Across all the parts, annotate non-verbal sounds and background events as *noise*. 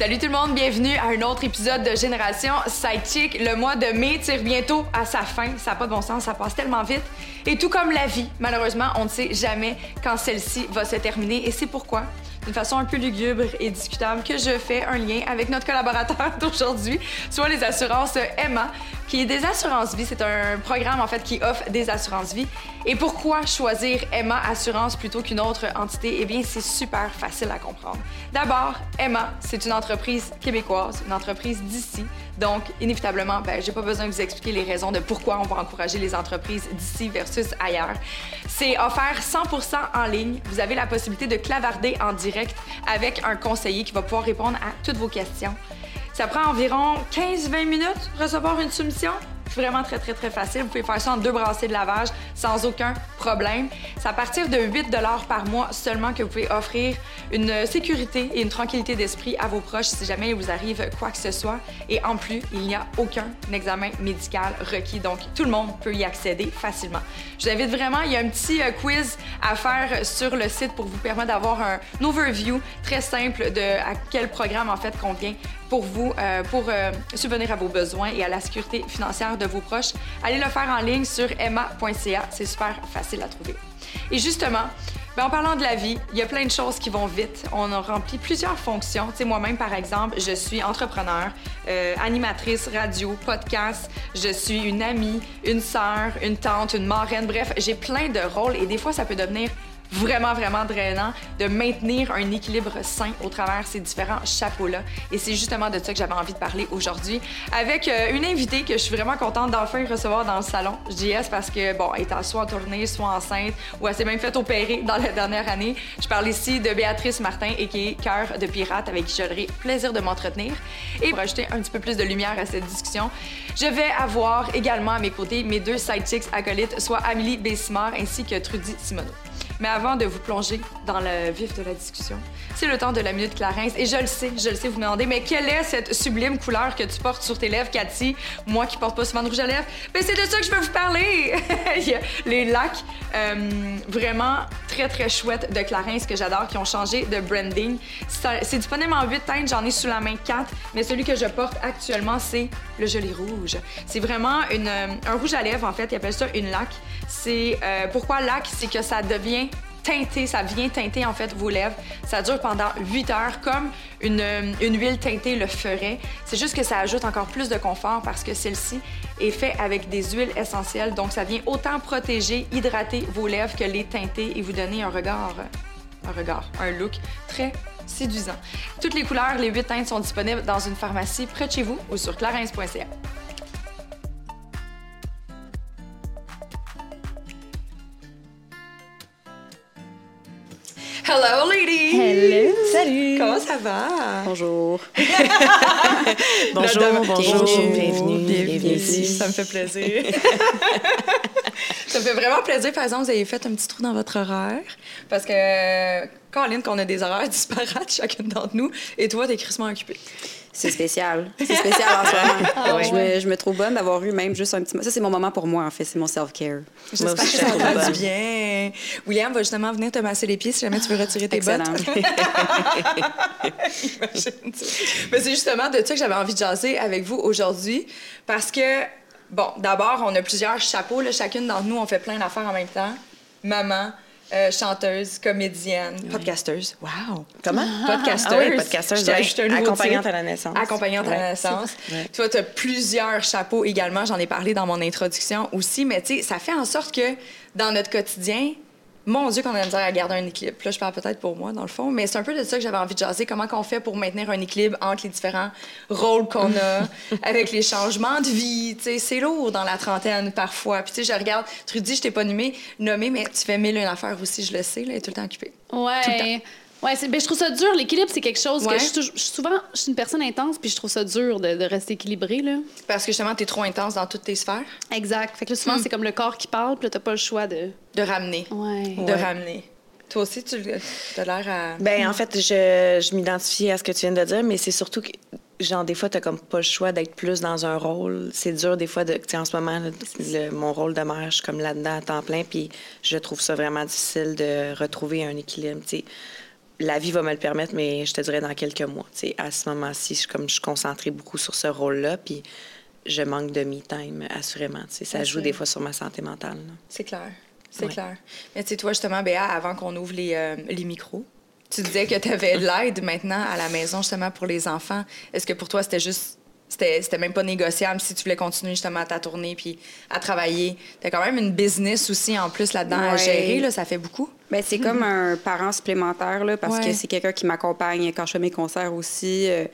Salut tout le monde, bienvenue à un autre épisode de Génération Sidechick. Le mois de mai tire bientôt à sa fin. Ça n'a pas de bon sens, ça passe tellement vite. Et tout comme la vie, malheureusement, on ne sait jamais quand celle-ci va se terminer. Et c'est pourquoi, d'une façon un peu lugubre et discutable, que je fais un lien avec notre collaborateur *laughs* d'aujourd'hui, soit les assurances Emma, qui est des assurances vie. C'est un programme en fait qui offre des assurances vie. Et pourquoi choisir Emma Assurance plutôt qu'une autre entité? Eh bien, c'est super facile à comprendre. D'abord, Emma, c'est une entreprise québécoise, une entreprise d'ici. Donc, inévitablement, ben, j'ai pas besoin de vous expliquer les raisons de pourquoi on va encourager les entreprises d'ici versus ailleurs. C'est offert 100% en ligne. Vous avez la possibilité de clavarder en direct avec un conseiller qui va pouvoir répondre à toutes vos questions. Ça prend environ 15-20 minutes recevoir une soumission. Vraiment très, très, très facile. Vous pouvez faire ça en deux brassées de lavage sans aucun problème. C'est à partir de 8 par mois seulement que vous pouvez offrir une sécurité et une tranquillité d'esprit à vos proches si jamais il vous arrive quoi que ce soit. Et en plus, il n'y a aucun examen médical requis. Donc, tout le monde peut y accéder facilement. Je vous invite vraiment, il y a un petit euh, quiz à faire sur le site pour vous permettre d'avoir un overview très simple de à quel programme en fait convient pour vous, euh, pour euh, subvenir à vos besoins et à la sécurité financière de vos proches. Allez le faire en ligne sur emma.ca. C'est super facile à trouver. Et justement, ben, en parlant de la vie, il y a plein de choses qui vont vite. On a rempli plusieurs fonctions. Moi-même, par exemple, je suis entrepreneur, euh, animatrice radio, podcast. Je suis une amie, une sœur, une tante, une marraine. Bref, j'ai plein de rôles et des fois, ça peut devenir vraiment, vraiment drainant de maintenir un équilibre sain au travers ces différents chapeaux-là. Et c'est justement de ça que j'avais envie de parler aujourd'hui avec euh, une invitée que je suis vraiment contente d'enfin recevoir dans le salon. Yes parce que, bon, elle est soit en tournée, soit enceinte, ou elle s'est même fait opérer dans la dernière année. Je parle ici de Béatrice Martin, et qui est Cœur de Pirate, avec qui j'aurai plaisir de m'entretenir. Et pour ajouter un petit peu plus de lumière à cette discussion, je vais avoir également à mes côtés mes deux sidechicks acolytes, soit Amélie Bessimard ainsi que Trudy Simoneau. Mais avant de vous plonger dans le vif de la discussion, c'est le temps de la minute Clarence. Et je le sais, je le sais, vous me demandez, mais quelle est cette sublime couleur que tu portes sur tes lèvres, Cathy? Moi qui porte pas souvent de rouge à lèvres. Mais c'est de ça que je veux vous parler! *laughs* Les lacs euh, vraiment très, très chouettes de Clarence que j'adore, qui ont changé de branding. C'est disponible en 8 teintes, j'en ai sous la main 4, mais celui que je porte actuellement, c'est le gelé rouge. C'est vraiment une, un rouge à lèvres, en fait, ils appellent ça une lac. C'est euh, pourquoi lac, c'est que ça devient teinté, ça vient teinter en fait vos lèvres. Ça dure pendant 8 heures comme une, une huile teintée le ferait. C'est juste que ça ajoute encore plus de confort parce que celle-ci est faite avec des huiles essentielles. Donc ça vient autant protéger, hydrater vos lèvres que les teinter et vous donner un regard, un regard, un look très séduisant. Toutes les couleurs, les 8 teintes sont disponibles dans une pharmacie près de chez vous ou sur clarins.ca. Hello, ladies! Hello! Salut! Comment ça va? Bonjour. *laughs* bonjour, bonjour. Bienvenue, bienvenue, ici. Ça me fait plaisir. *laughs* ça me fait vraiment plaisir. Par exemple, vous avez fait un petit trou dans votre horaire. Parce que, Caroline, qu'on a des horaires *laughs* disparates, chacune d'entre nous, et toi, t'es crissement occupée. C'est spécial. C'est spécial en ce moment. *laughs* Ah je, me, je, me, trouve bonne d'avoir eu même juste un petit... Ça, c'est mon moment pour moi, en fait. C'est mon self-care. J'espère que ça va du bien. William va justement venir te masser les pieds si jamais tu veux retirer tes Excellent. bottes. *laughs* Mais c'est justement de ça que j'avais envie de jaser avec vous aujourd'hui. Parce que, bon, d'abord, on a plusieurs chapeaux. Là. Chacune d'entre nous, on fait plein d'affaires en même temps. Maman, euh, chanteuse, comédienne, Oui. podcasteuse. Wow! Comment? Podcasteuse. Ah oui, podcasteuse, ouais. Accompagnante à la naissance. Accompagnante à la Ouais. naissance. Ouais. Toi, tu as plusieurs chapeaux également. J'en ai parlé dans mon introduction aussi. Mais tu sais, ça fait en sorte que dans notre quotidien, mon Dieu, qu'on a misère à garder un équilibre. Là, je parle peut-être pour moi, dans le fond, mais c'est un peu de ça que j'avais envie de jaser. Comment qu'on fait pour maintenir un équilibre entre les différents rôles qu'on a, *laughs* avec les changements de vie? Tu sais, c'est lourd dans la trentaine parfois. Puis tu sais, je regarde, Trudy, je t'ai pas nommé, nommé, mais tu fais mille une affaires aussi, je le sais, là, elle est tout le temps occupée. Tout le Ouais. Ouais, ben, je trouve ça dur. L'équilibre, c'est quelque chose Ouais. que je je souvent, je suis une personne intense, puis je trouve ça dur de, de rester équilibré, là. Parce que justement, t'es trop intense dans toutes tes sphères. Exact. Fait que là, souvent, Hmm. c'est comme le corps qui parle, puis là, t'as pas le choix de. De ramener. Ouais. De ramener. Toi aussi, tu as l'air à. Ben, en fait, je, je m'identifie à ce que tu viens de dire, mais c'est surtout que, genre, des fois, t'as comme pas le choix d'être plus dans un rôle. C'est dur, des fois, de. Tu sais, en ce moment, là, le- mon rôle de mère, je suis comme là-dedans à temps plein, puis je trouve ça vraiment difficile de retrouver un équilibre. Tu sais, la vie va me le permettre, mais je te dirais dans quelques mois. À ce moment-ci, je, suis comme, je suis concentrée beaucoup sur ce rôle-là, puis je manque de me-time, assurément. Ça joue des fois sur ma santé mentale. C'est clair. C'est Ouais. clair. Mais tu sais, toi, justement, Béa, avant qu'on ouvre les, euh, les micros, tu disais que tu avais de l'aide maintenant à la maison, justement, pour les enfants. Est-ce que pour toi, c'était juste. C'était même pas négociable si tu voulais continuer justement à ta tournée puis à travailler. T'as quand même une business aussi en plus là-dedans à gérer, là, ça fait beaucoup. Ben, c'est comme *laughs* un parent supplémentaire, là, parce Ouais. que c'est quelqu'un qui m'accompagne quand je fais mes concerts aussi. Euh,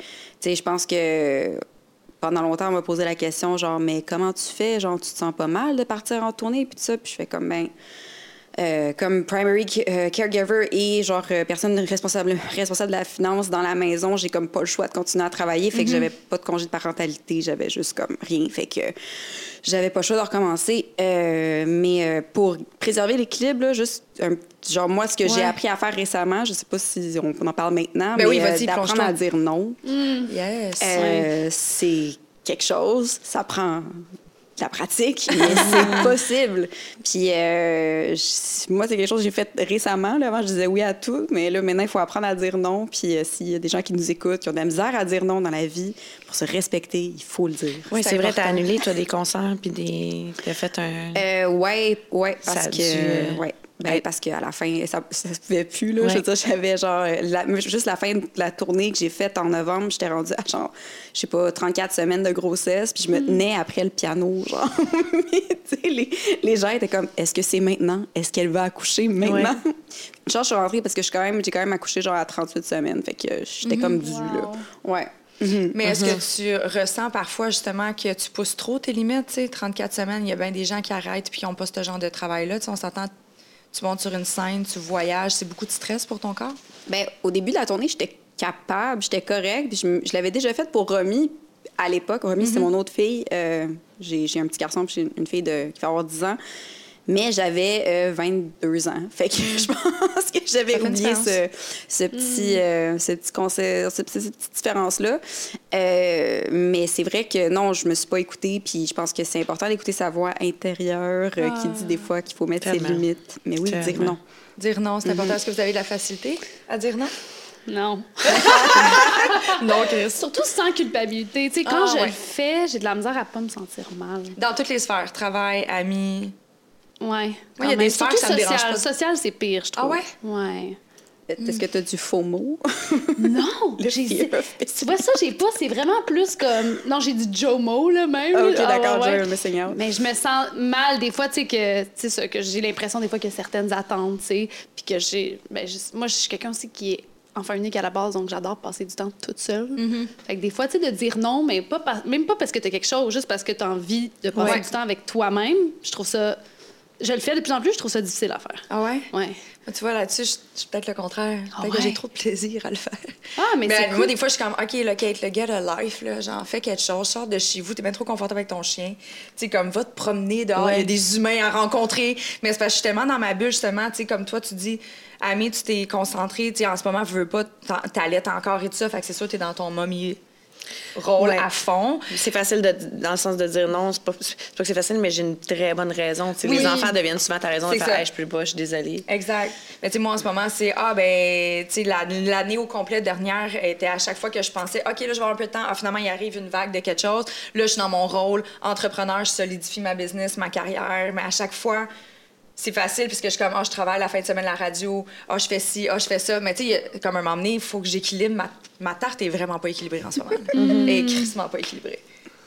tu sais, je pense que pendant longtemps, on m'a posé la question, genre, mais comment tu fais? Genre, tu te sens pas mal de partir en tournée? Puis tout ça. Puis je fais comme, ben, euh, comme primary euh, caregiver et genre euh, personne responsable responsable de la finance dans la maison, j'ai comme pas le choix de continuer à travailler, fait que j'avais pas de congé de parentalité, j'avais juste comme rien, fait que j'avais pas le choix de recommencer. Euh, mais pour préserver l'équilibre, juste un genre moi ce que Ouais. j'ai appris à faire récemment, je sais pas si on, on en parle maintenant, Ben mais oui, euh, d'apprendre à dire non, Yes. euh, c'est quelque chose, ça prend de la pratique, mais c'est *laughs* possible. Puis euh, je- moi, c'est quelque chose que j'ai fait récemment. Là. Avant, je disais oui à tout, mais là, maintenant, il faut apprendre à dire non. Puis euh, s'il y a des gens qui nous écoutent, qui ont de la misère à dire non dans la vie, pour se respecter, il faut le dire. Oui, C'est vrai, t'as annulé, toi, des concerts, puis des... t'as fait un... Euh, ouais, ouais, parce que. dû, euh, ouais. Ben, être- parce qu'à la fin, ça, ça se pouvait plus. Là. Ouais. Je veux dire, j'avais genre. la- juste la fin de la tournée que j'ai faite en novembre, j'étais rendue à genre, je sais pas, 34 semaines de grossesse, puis je me tenais après le piano, genre. *laughs* Mais, les, les gens étaient comme, est-ce que c'est maintenant? Est-ce qu'elle va accoucher maintenant? Genre, *laughs* je suis rentrée parce que je suis quand même, j'ai quand même accouché genre à 38 semaines, fait que j'étais comme due, là. Ouais. Mais est-ce que tu ressens parfois justement que tu pousses trop tes limites? tu sais, 34 semaines, il y a bien des gens qui arrêtent puis qui n'ont pas ce genre de travail-là. On s'entend, tu montes sur une scène, tu voyages, c'est beaucoup de stress pour ton corps? Ben, au début de la tournée, j'étais capable, j'étais correcte. Je, l'avais déjà faite pour Romy à l'époque. Romy, c'est mon autre fille. Euh, j'ai j'ai un petit garçon, puis j'ai une fille de, qui va avoir 10 ans. Mais j'avais euh, 22 ans. *laughs* Fait que je pense que j'avais oublié ce, ce petit, euh, ce petit conseil, ce- ce- cette petite différence-là. Euh, mais c'est vrai que non, je me suis pas écoutée. Puis je pense que c'est important d'écouter sa voix intérieure euh, qui dit des fois qu'il faut mettre ses Tellement. limites. Mais oui, dire non. Dire non, c'est important. Est-ce que vous avez de la facilité à dire non? Non. *laughs* Non, Chris. Surtout sans culpabilité. Tu sais, quand Ah, je ouais. le fais, j'ai de la misère à pas me sentir mal. Dans toutes les sphères, travail, amis. Ouais. il y a quand des sphères Surtout que ça me dérange social. pas. Social, c'est pire, je trouve. Ah ouais? Ouais. Est-ce que tu as du faux mot? *laughs* Non! J'ai Tu vois, ça, j'ai pas. C'est vraiment plus comme. Non, j'ai du Jomo, là, même. OK, Ah, d'accord, ouais, ouais. me out. Mais je me sens mal des fois, tu sais, que, tu sais, ça, que j'ai l'impression des fois qu'il y a certaines attentes, tu sais, puis que j'ai... Ben, moi, je suis quelqu'un aussi qui est enfant unique à la base, donc j'adore passer du temps toute seule. Fait que des fois, tu sais, de dire non, mais pas par- même pas parce que tu as quelque chose, juste parce que tu as envie de passer Ouais. du temps avec toi-même, je trouve ça... Je le fais de plus en plus, je trouve ça difficile à faire. Ah ouais? Ouais. Tu vois, là-dessus, je je suis peut-être le contraire. Ah Peut-être que ouais? j'ai trop de plaisir à le faire. Ah, mais Ben, c'est moi, cool. des fois, je suis comme, OK, là, Kate, le get a life, là, genre, fais quelque chose, sors de chez vous, t'es bien trop confortable avec ton chien. Tu sais, comme, va te promener dehors, il y a des humains à rencontrer. Mais c'est parce que je suis tellement dans ma bulle, justement, tu sais, comme toi, tu dis, Ami, tu t'es concentré, tu sais, en ce moment, je veux pas, t'allaites encore et tout ça, fait que c'est sûr, t'es dans ton mommy rôle Ouais. à fond. C'est facile de, dans le sens de dire non. C'est pas, pas que c'est facile, mais j'ai une très bonne raison. Oui. Les enfants deviennent souvent ta raison de faire ça. Hey, je peux pas, je suis désolée. Exact. Mais tu sais, moi, en ce moment, c'est, ah, ben, tu sais, la- l'année au complet dernière était à chaque fois que je pensais, OK, là, je vais avoir un peu de temps. Ah, finalement, il arrive une vague de quelque chose. Là, je suis dans mon rôle entrepreneur, je solidifie ma business, ma carrière. Mais à chaque fois, c'est facile puisque je suis comme, ah, je travaille la fin de semaine à la radio. Ah, je fais ci, ah, je fais ça. Mais tu sais, il comme un moment donné, il faut que j'équilibre. Ma, ma tarte est vraiment pas équilibrée en ce moment. *laughs* Elle est crissement pas équilibrée.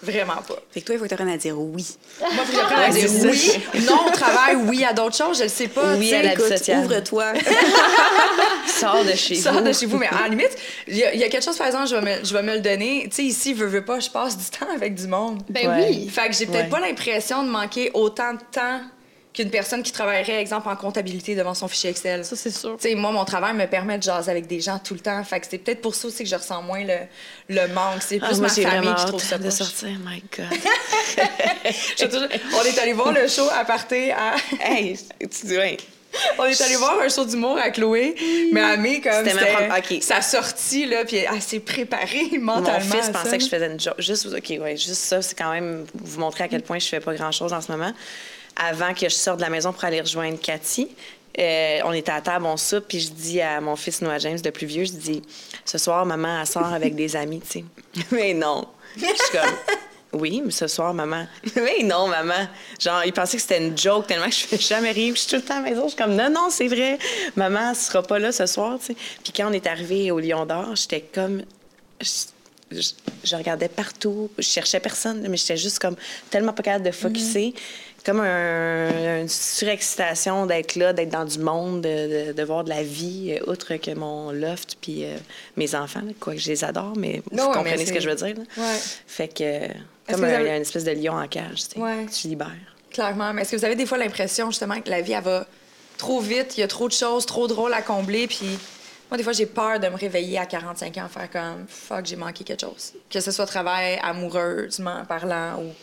Vraiment pas. Fait que toi, il faut que tu apprennes à dire oui. Moi, faut que *laughs* j'apprenne à dire oui, non au travail, oui à d'autres choses, je le sais pas. Oui à la vie écoute, sociale. Ouvre-toi. *laughs* Sors de chez Sors vous. de chez vous, mais à la limite, il y, a- il y a quelque chose, par exemple, je vais me, je vais me le donner. Tu sais, ici, veux, veux pas, je passe du temps avec du monde. Ben Ouais. oui. Fait que j'ai peut-être Ouais. pas l'impression de manquer autant de temps qu'une personne qui travaillerait, exemple, en comptabilité devant son fichier Excel. Ça, c'est sûr. Sais, moi, mon travail me permet de jaser avec des gens tout le temps. Fait que c'est peut-être pour ça aussi que je ressens moins le, le manque. C'est plus Ah, moi, ma famille qui trouve ça de poche. sortir. My *laughs* God. Jure, On est allé voir le show à partir à... *laughs* hey, tu dis, ouais. On est allé voir un show d'humour à Chloé, mais Amé, comme C'était ma c'était première- ok. sa sortie, là, puis elle s'est préparée mentalement. *laughs* Mon fils pensait ça. que je faisais une joke. Juste, OK, ouais, juste ça, c'est quand même vous montrer à quel point je fais pas grand-chose en ce moment. Avant que je sorte de la maison pour aller rejoindre Cathy, euh, on était à table, on soupe, puis je dis à mon fils Noah James, le plus vieux, je dis Ce soir, maman, elle sort avec des amis, tu sais. *laughs* Mais non. Je suis comme Oui, mais ce soir, maman. *laughs* Mais non, maman. Genre, il pensait que c'était une joke tellement que je fais jamais rire. Je suis tout le temps à la maison. Je suis comme Non, non, c'est vrai. Maman, elle sera pas là ce soir, tu sais. Puis quand on est arrivé au Lion d'Or, j'étais comme je, regardais partout, je cherchais personne, mais j'étais juste comme tellement pas capable de focusser. Comme un- une surexcitation d'être là, d'être dans du monde, de, de- de voir de la vie, euh, outre que mon loft puis euh, mes enfants, là, quoi que je les adore, mais vous Non, comprenez mais ce que je veux dire. là. Ouais. Fait que, que comme vous un- avez- il y a une espèce de lion en cage, tu sais. Ouais. Tu libères. Clairement. Mais est-ce que vous avez des fois l'impression, justement, que la vie, elle va trop vite, il y a trop de choses, trop drôles à combler, puis moi, des fois, j'ai peur de me réveiller à 45 ans, faire comme fuck, j'ai manqué quelque chose. Que ce soit travail, amoureusement parlant, ou.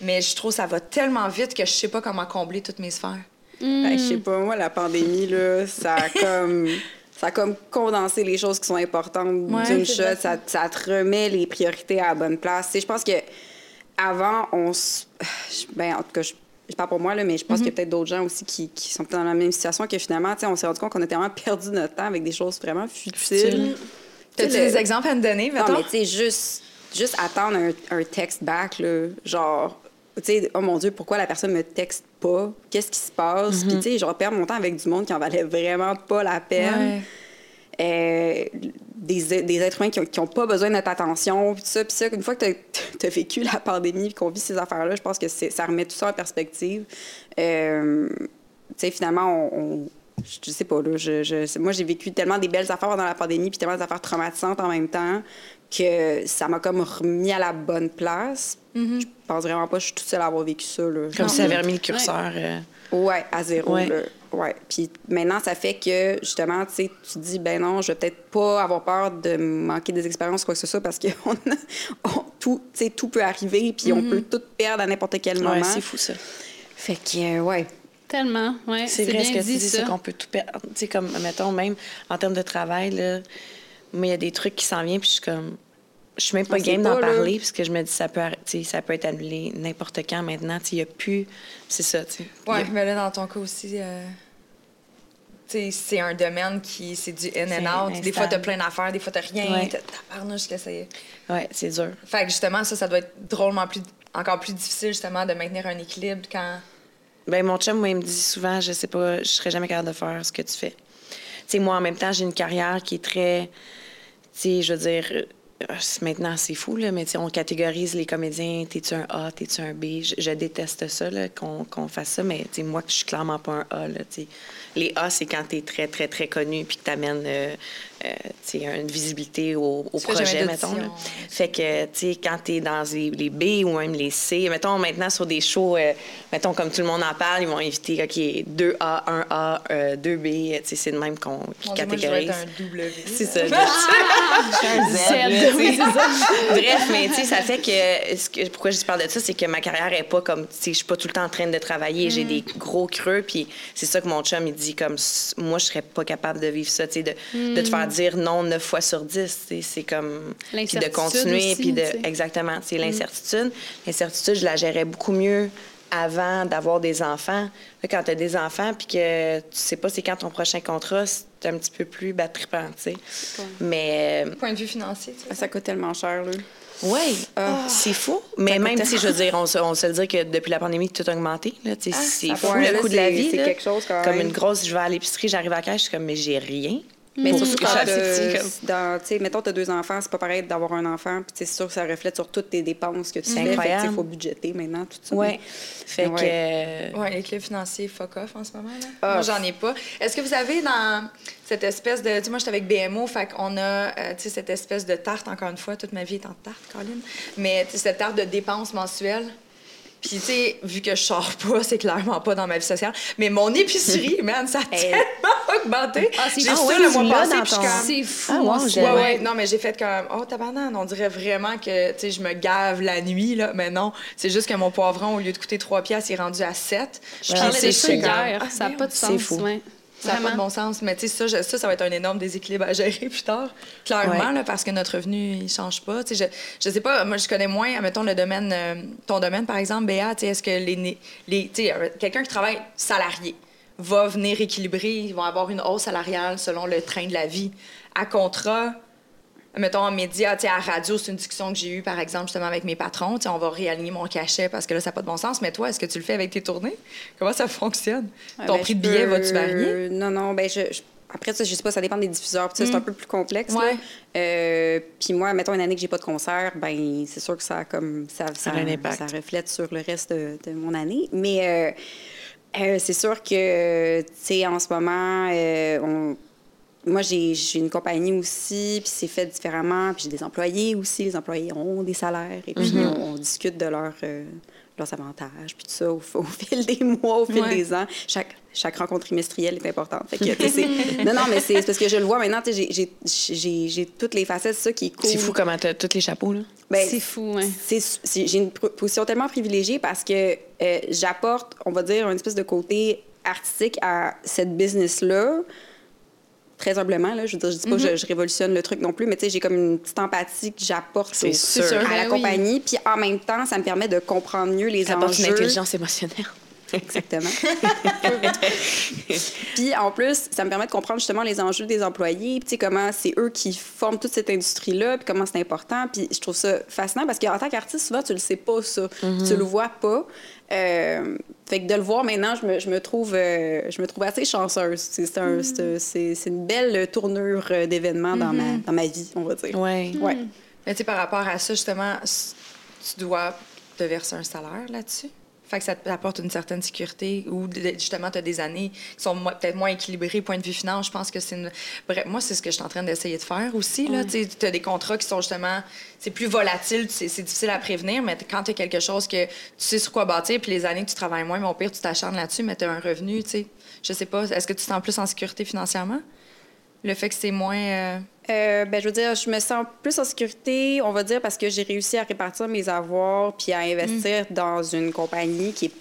Mais je trouve que ça va tellement vite que je sais pas comment combler toutes mes sphères. Ben, je sais pas, moi, la pandémie, là, ça a *laughs* comme. Ça a comme condensé les choses qui sont importantes Ouais, d'une shot. Ça, ça te remet les priorités à la bonne place. Tu sais, je pense que avant, on s- Ben, en tout cas, je, je parle pour moi, là, mais je pense qu'il y a peut-être d'autres gens aussi qui, qui sont dans la même situation que finalement, tu sais, on s'est rendu compte qu'on a tellement perdu notre temps avec des choses vraiment futiles. T'as-tu le- des exemples à me donner, non, mettons? mais tu sais, juste, juste attendre un, un text back, là, genre, tu sais, oh mon Dieu, pourquoi la personne me texte pas? Qu'est-ce qui se passe? Puis, tu sais, je repère mon temps avec du monde qui en valait vraiment pas la peine. Euh, des, des êtres humains qui ont, qui ont pas besoin de notre attention, puis ça. Puis ça, une fois que tu as, *laughs* vécu la pandémie et qu'on vit ces affaires-là, je pense que ça remet tout ça en perspective. Euh, tu sais, finalement, on, on- je sais pas, là, je, je- moi, j'ai vécu tellement des belles affaires pendant la pandémie puis tellement des affaires traumatisantes en même temps que ça m'a comme remis à la bonne place. Je pense vraiment pas que je suis toute seule à avoir vécu ça. Là. Comme si ça avait remis le curseur. euh, Ouais, à zéro. Ouais. là. Ouais. Puis maintenant, ça fait que, justement, tu sais, tu te dis, ben non, je vais peut-être pas avoir peur de manquer des expériences ou quoi que ce soit parce que *laughs* on a- on- tout, tu sais, tout peut arriver puis on peut tout perdre à n'importe quel ouais, moment. c'est fou, ça. fait que, euh, ouais. Tellement, ouais. C'est vrai bien ce que dit, tu dis, c'est qu'on peut tout perdre. Tu sais, comme, mettons, même en termes de travail, là, moi, il y a des trucs qui s'en viennent, puis je suis comme. Je suis même pas On game d'en parler, parce que je me dis, ça peut, ça peut être annulé n'importe quand maintenant. Il n'y a plus. C'est ça, tu. Ouais, y a- mais là, dans ton cas aussi, euh, c'est un domaine qui, c'est du in and out. Des fois, t'as plein d'affaires, des fois, t'as rien. Ouais. T'as que c'est... Ouais, c'est dur. Fait que justement, ça, ça doit être drôlement plus, encore plus difficile, justement, de maintenir un équilibre quand... Ben, mon chum, moi, il me dit souvent, je sais pas, je serais jamais capable de faire ce que tu fais. Tu sais, moi, en même temps, j'ai une carrière qui est très. Tu sais, je veux dire, maintenant, c'est fou, là, mais on catégorise les comédiens. T'es-tu un A, t'es-tu un B? Je, déteste ça, qu'on fasse ça, mais moi, je suis clairement pas un A, là. Les A, c'est quand t'es très, très, très connu puis que t'amènes, euh, euh, tu une visibilité au, Tu projet, mettons. là. Fait que, tu sais, quand t'es dans les, les B ou même les C, mettons maintenant sur des shows, euh, mettons comme tout le monde en parle, ils vont inviter, OK, 2A, 1A, euh, 2B, tu sais, c'est le même qu'on qui catégorise. C'est ça. *laughs* *laughs* Bref, mais tu sais, ça fait que, ce que- pourquoi je parle de ça, c'est que ma carrière est pas comme, tu sais, je suis pas tout le temps en train de travailler, j'ai des gros creux, puis c'est ça que mon chum, il dit comme, moi, je serais pas capable de vivre ça, tu sais, de, de te faire dire non 9 fois sur 10, tu sais, c'est comme, puis de L'incertitude continuer, aussi, puis de, exactement, c'est l'incertitude. L'incertitude, je la gérais beaucoup mieux avant d'avoir des enfants. Là, quand tu as des enfants, puis que tu sais pas c'est quand ton prochain contrat, c'est un petit peu plus battrippant, tu sais. Mais euh, Point de vue financier, sais. Ça coûte tellement cher, là. oui, c'est fou. Mais même si, je veux dire, on se, on se le dit que depuis la pandémie, tout a augmenté. là, sais, c'est fou le là, coût de la vie. c'est là. quelque chose quand Comme une grosse, je vais à l'épicerie, j'arrive à la caisse, je suis comme, mais j'ai rien. Mais Pour surtout ce que quand dans, sais, mettons, tu as deux enfants, c'est pas pareil d'avoir un enfant, puis c'est sûr que ça reflète sur toutes tes dépenses que tu C'est fais. Incroyable. Il faut budgéter maintenant, tout ça. Ouais. Fait Ouais. que. euh, Ouais, l'équilibre financier, fuck off en ce moment. Là. Ah. Moi, j'en ai pas. Est-ce que vous avez dans cette espèce de. Tu sais, moi, j'étais avec BMO, fait qu'on a, euh, tu sais, cette espèce de tarte, encore une fois, toute ma vie est en tarte, Colin. Mais, tu sais, cette tarte de dépenses mensuelles. Puis, tu sais, vu que je sors *laughs* pas, c'est clairement pas dans ma vie sociale. Mais mon épicerie, *laughs* man, ça a tellement augmenté. Ah, c'est J'ai fou. ça Ah le mois passé, puis ton- comme- C'est fou. Ah, wow, Ouais, ouais. Non, mais j'ai fait comme, oh, tabarnak, on dirait vraiment que, tu sais, je me gave la nuit, là. Mais non, c'est juste que mon poivron, au lieu de coûter 3 piastres, il est rendu à 7. Je parlais de ça hier. ah, Ça n'a pas de c'est sens. fou. ouais. Ça n'a pas de bon sens. Mais tu sais, ça, ça, ça va être un énorme déséquilibre à gérer *laughs* plus tard. Clairement, Ouais. là, parce que notre revenu, il change pas. Tu sais, je, je sais pas, moi, je connais moins, mettons, le domaine, euh, ton domaine, par exemple, Béa, tu sais, est-ce que les, les, tu sais, euh, quelqu'un qui travaille salarié va venir équilibrer, ils vont avoir une hausse salariale selon le train de la vie. À contrat, mettons, en média, tu sais, à radio, c'est une discussion que j'ai eue, par exemple, justement, avec mes patrons. Tu sais, on va réaligner mon cachet parce que là, ça n'a pas de bon sens. Mais toi, est-ce que tu le fais avec tes tournées? Comment ça fonctionne? Ouais, Ton ben, prix de billet peux- va-tu varier? Non, non, ben je, je- Après ça, je sais pas, ça dépend des diffuseurs. c'est un peu plus complexe. Euh, puis moi, mettons une année que j'ai pas de concert, ben c'est sûr que ça a comme ça, ça, a un impact. ça reflète sur le reste de, de mon année. Mais euh, euh, c'est sûr que, tu sais, en ce moment, euh, on- moi, j'ai une compagnie aussi, puis c'est fait différemment. Puis j'ai des employés aussi. Les employés ont des salaires. Et puis, Mm-hmm. on, on discute de leur, euh, leurs avantages, puis tout ça au, au *laughs* fil des mois, au fil Ouais. des ans. Chaque, chaque rencontre trimestrielle est importante. Fait que, tu *laughs* non, non, mais c'est parce que je le vois maintenant. tu j'ai- toutes les facettes, ça qui est cool. C'est fou comment t'as tous les chapeaux, là. Ben, C'est fou, c'est- J'ai une position tellement privilégiée parce que euh, j'apporte, on va dire, une espèce de côté artistique à cette business-là. Très humblement, là, je veux dire, je dis pas que je, je révolutionne le truc non plus, mais tu sais, j'ai comme une petite empathie que j'apporte à la Ben oui. compagnie. Puis en même temps, ça me permet de comprendre mieux les Ça apporte une enjeux. intelligence émotionnelle. Exactement. *laughs* Puis en plus, ça me permet de comprendre justement les enjeux des employés, puis comment c'est eux qui forment toute cette industrie-là, puis comment c'est important. Puis je trouve ça fascinant parce qu'en tant qu'artiste, souvent, tu le sais pas, ça. Tu le vois pas. Euh, fait que de le voir maintenant, je me, je me trouve, euh, je me trouve assez chanceuse. C'est un- c'est une belle tournure euh, d'événements dans, ma, dans ma vie, on va dire. Ouais. Ouais. Mais tu sais, par rapport à ça, justement, tu dois te verser un salaire là-dessus? Fait que ça t'apporte une certaine sécurité ou justement, tu as des années qui sont peut-être moins équilibrées, point de vue finance. Je pense que c'est une. Bref, moi, c'est ce que je suis en train d'essayer de faire aussi. là. Tu as des contrats qui sont justement. C'est plus volatile, c'est c'est difficile à prévenir, mais quand tu as quelque chose que tu sais sur quoi bâtir, puis les années que tu travailles moins, mais au pire, tu t'acharnes là-dessus, mais tu as un revenu, tu sais. Je sais pas, est-ce que tu te sens plus en sécurité financièrement? Le fait que c'est moins. euh, Euh, ben, je veux dire, je me sens plus en sécurité, on va dire, parce que j'ai réussi à répartir mes avoirs puis à investir dans une compagnie qui est.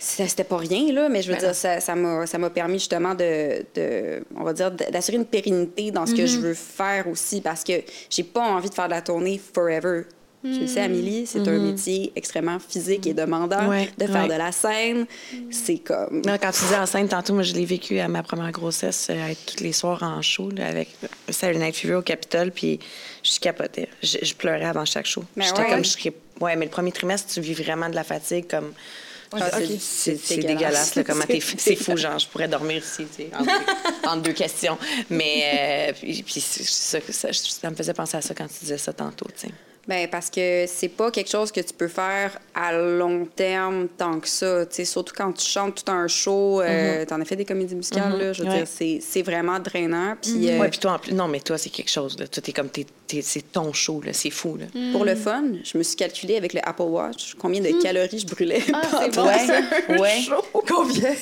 C'était pas rien, là, mais je veux Ben dire, ça ça m'a permis justement de, de- on va dire, d'assurer une pérennité dans ce que je veux faire aussi, parce que j'ai pas envie de faire de la tournée forever. Tu le sais, Amélie, c'est un métier extrêmement physique et demandant. Ouais, de faire ouais. de la scène, c'est comme... Non, quand tu disais enceinte, tantôt, moi, je l'ai vécu à ma première grossesse, euh, être tous les soirs en show, là, avec Saturday Night Fever au Capitole, puis je capotais. Je, je pleurais avant chaque show. Mais J'étais ouais. comme, je Ouais, mais le premier trimestre, tu vis vraiment de la fatigue, comme... Ah, c'est- c'est dégueulasse. là, comment *laughs* C'est fou, genre, je pourrais dormir ici, tu sais, entre, entre deux questions. Mais, euh, puis, puis ça, ça, ça me faisait penser à ça quand tu disais ça tantôt, tu sais. Ben parce que c'est pas quelque chose que tu peux faire à long terme tant que ça. surtout quand tu chantes tout un show, euh, t'en as fait des comédies musicales, là, je veux Ouais. dire, c'est c'est vraiment drainant. Puis euh, Ouais, puis toi, en plus, non, mais toi, c'est quelque chose, là. Toi, t'es comme, t'es- t'es- c'est ton show, là, c'est fou, là. pour le fun, je me suis calculé avec le Apple Watch combien de calories je brûlais Ah, pendant bon, un *laughs* Ouais. show. Combien?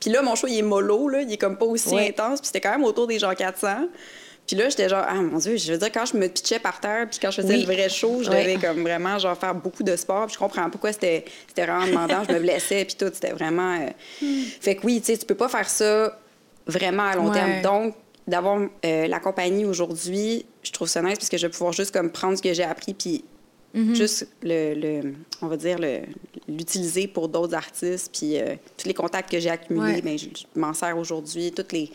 Puis là, mon show, il est mollo, là, il est comme pas aussi Ouais. intense, puis c'était quand même autour des gens 400. Puis là, j'étais genre, ah mon Dieu, je veux dire, quand je me pitchais par terre, puis quand je faisais Oui. le vrai show, je devais comme vraiment genre faire beaucoup de sport. Puis je comprends pourquoi c'était c'était vraiment demandant. je me blessais, puis tout, c'était vraiment. euh, Fait que oui, tu sais, tu peux pas faire ça vraiment à long Ouais. terme. Donc, d'avoir euh, la compagnie aujourd'hui, je trouve ça nice parce que je vais pouvoir juste comme prendre ce que j'ai appris, puis juste le, le- on va dire, le- l'utiliser pour d'autres artistes. Puis euh, tous les contacts que j'ai accumulés, Ouais. ben, je, je m'en sers aujourd'hui. Toutes les,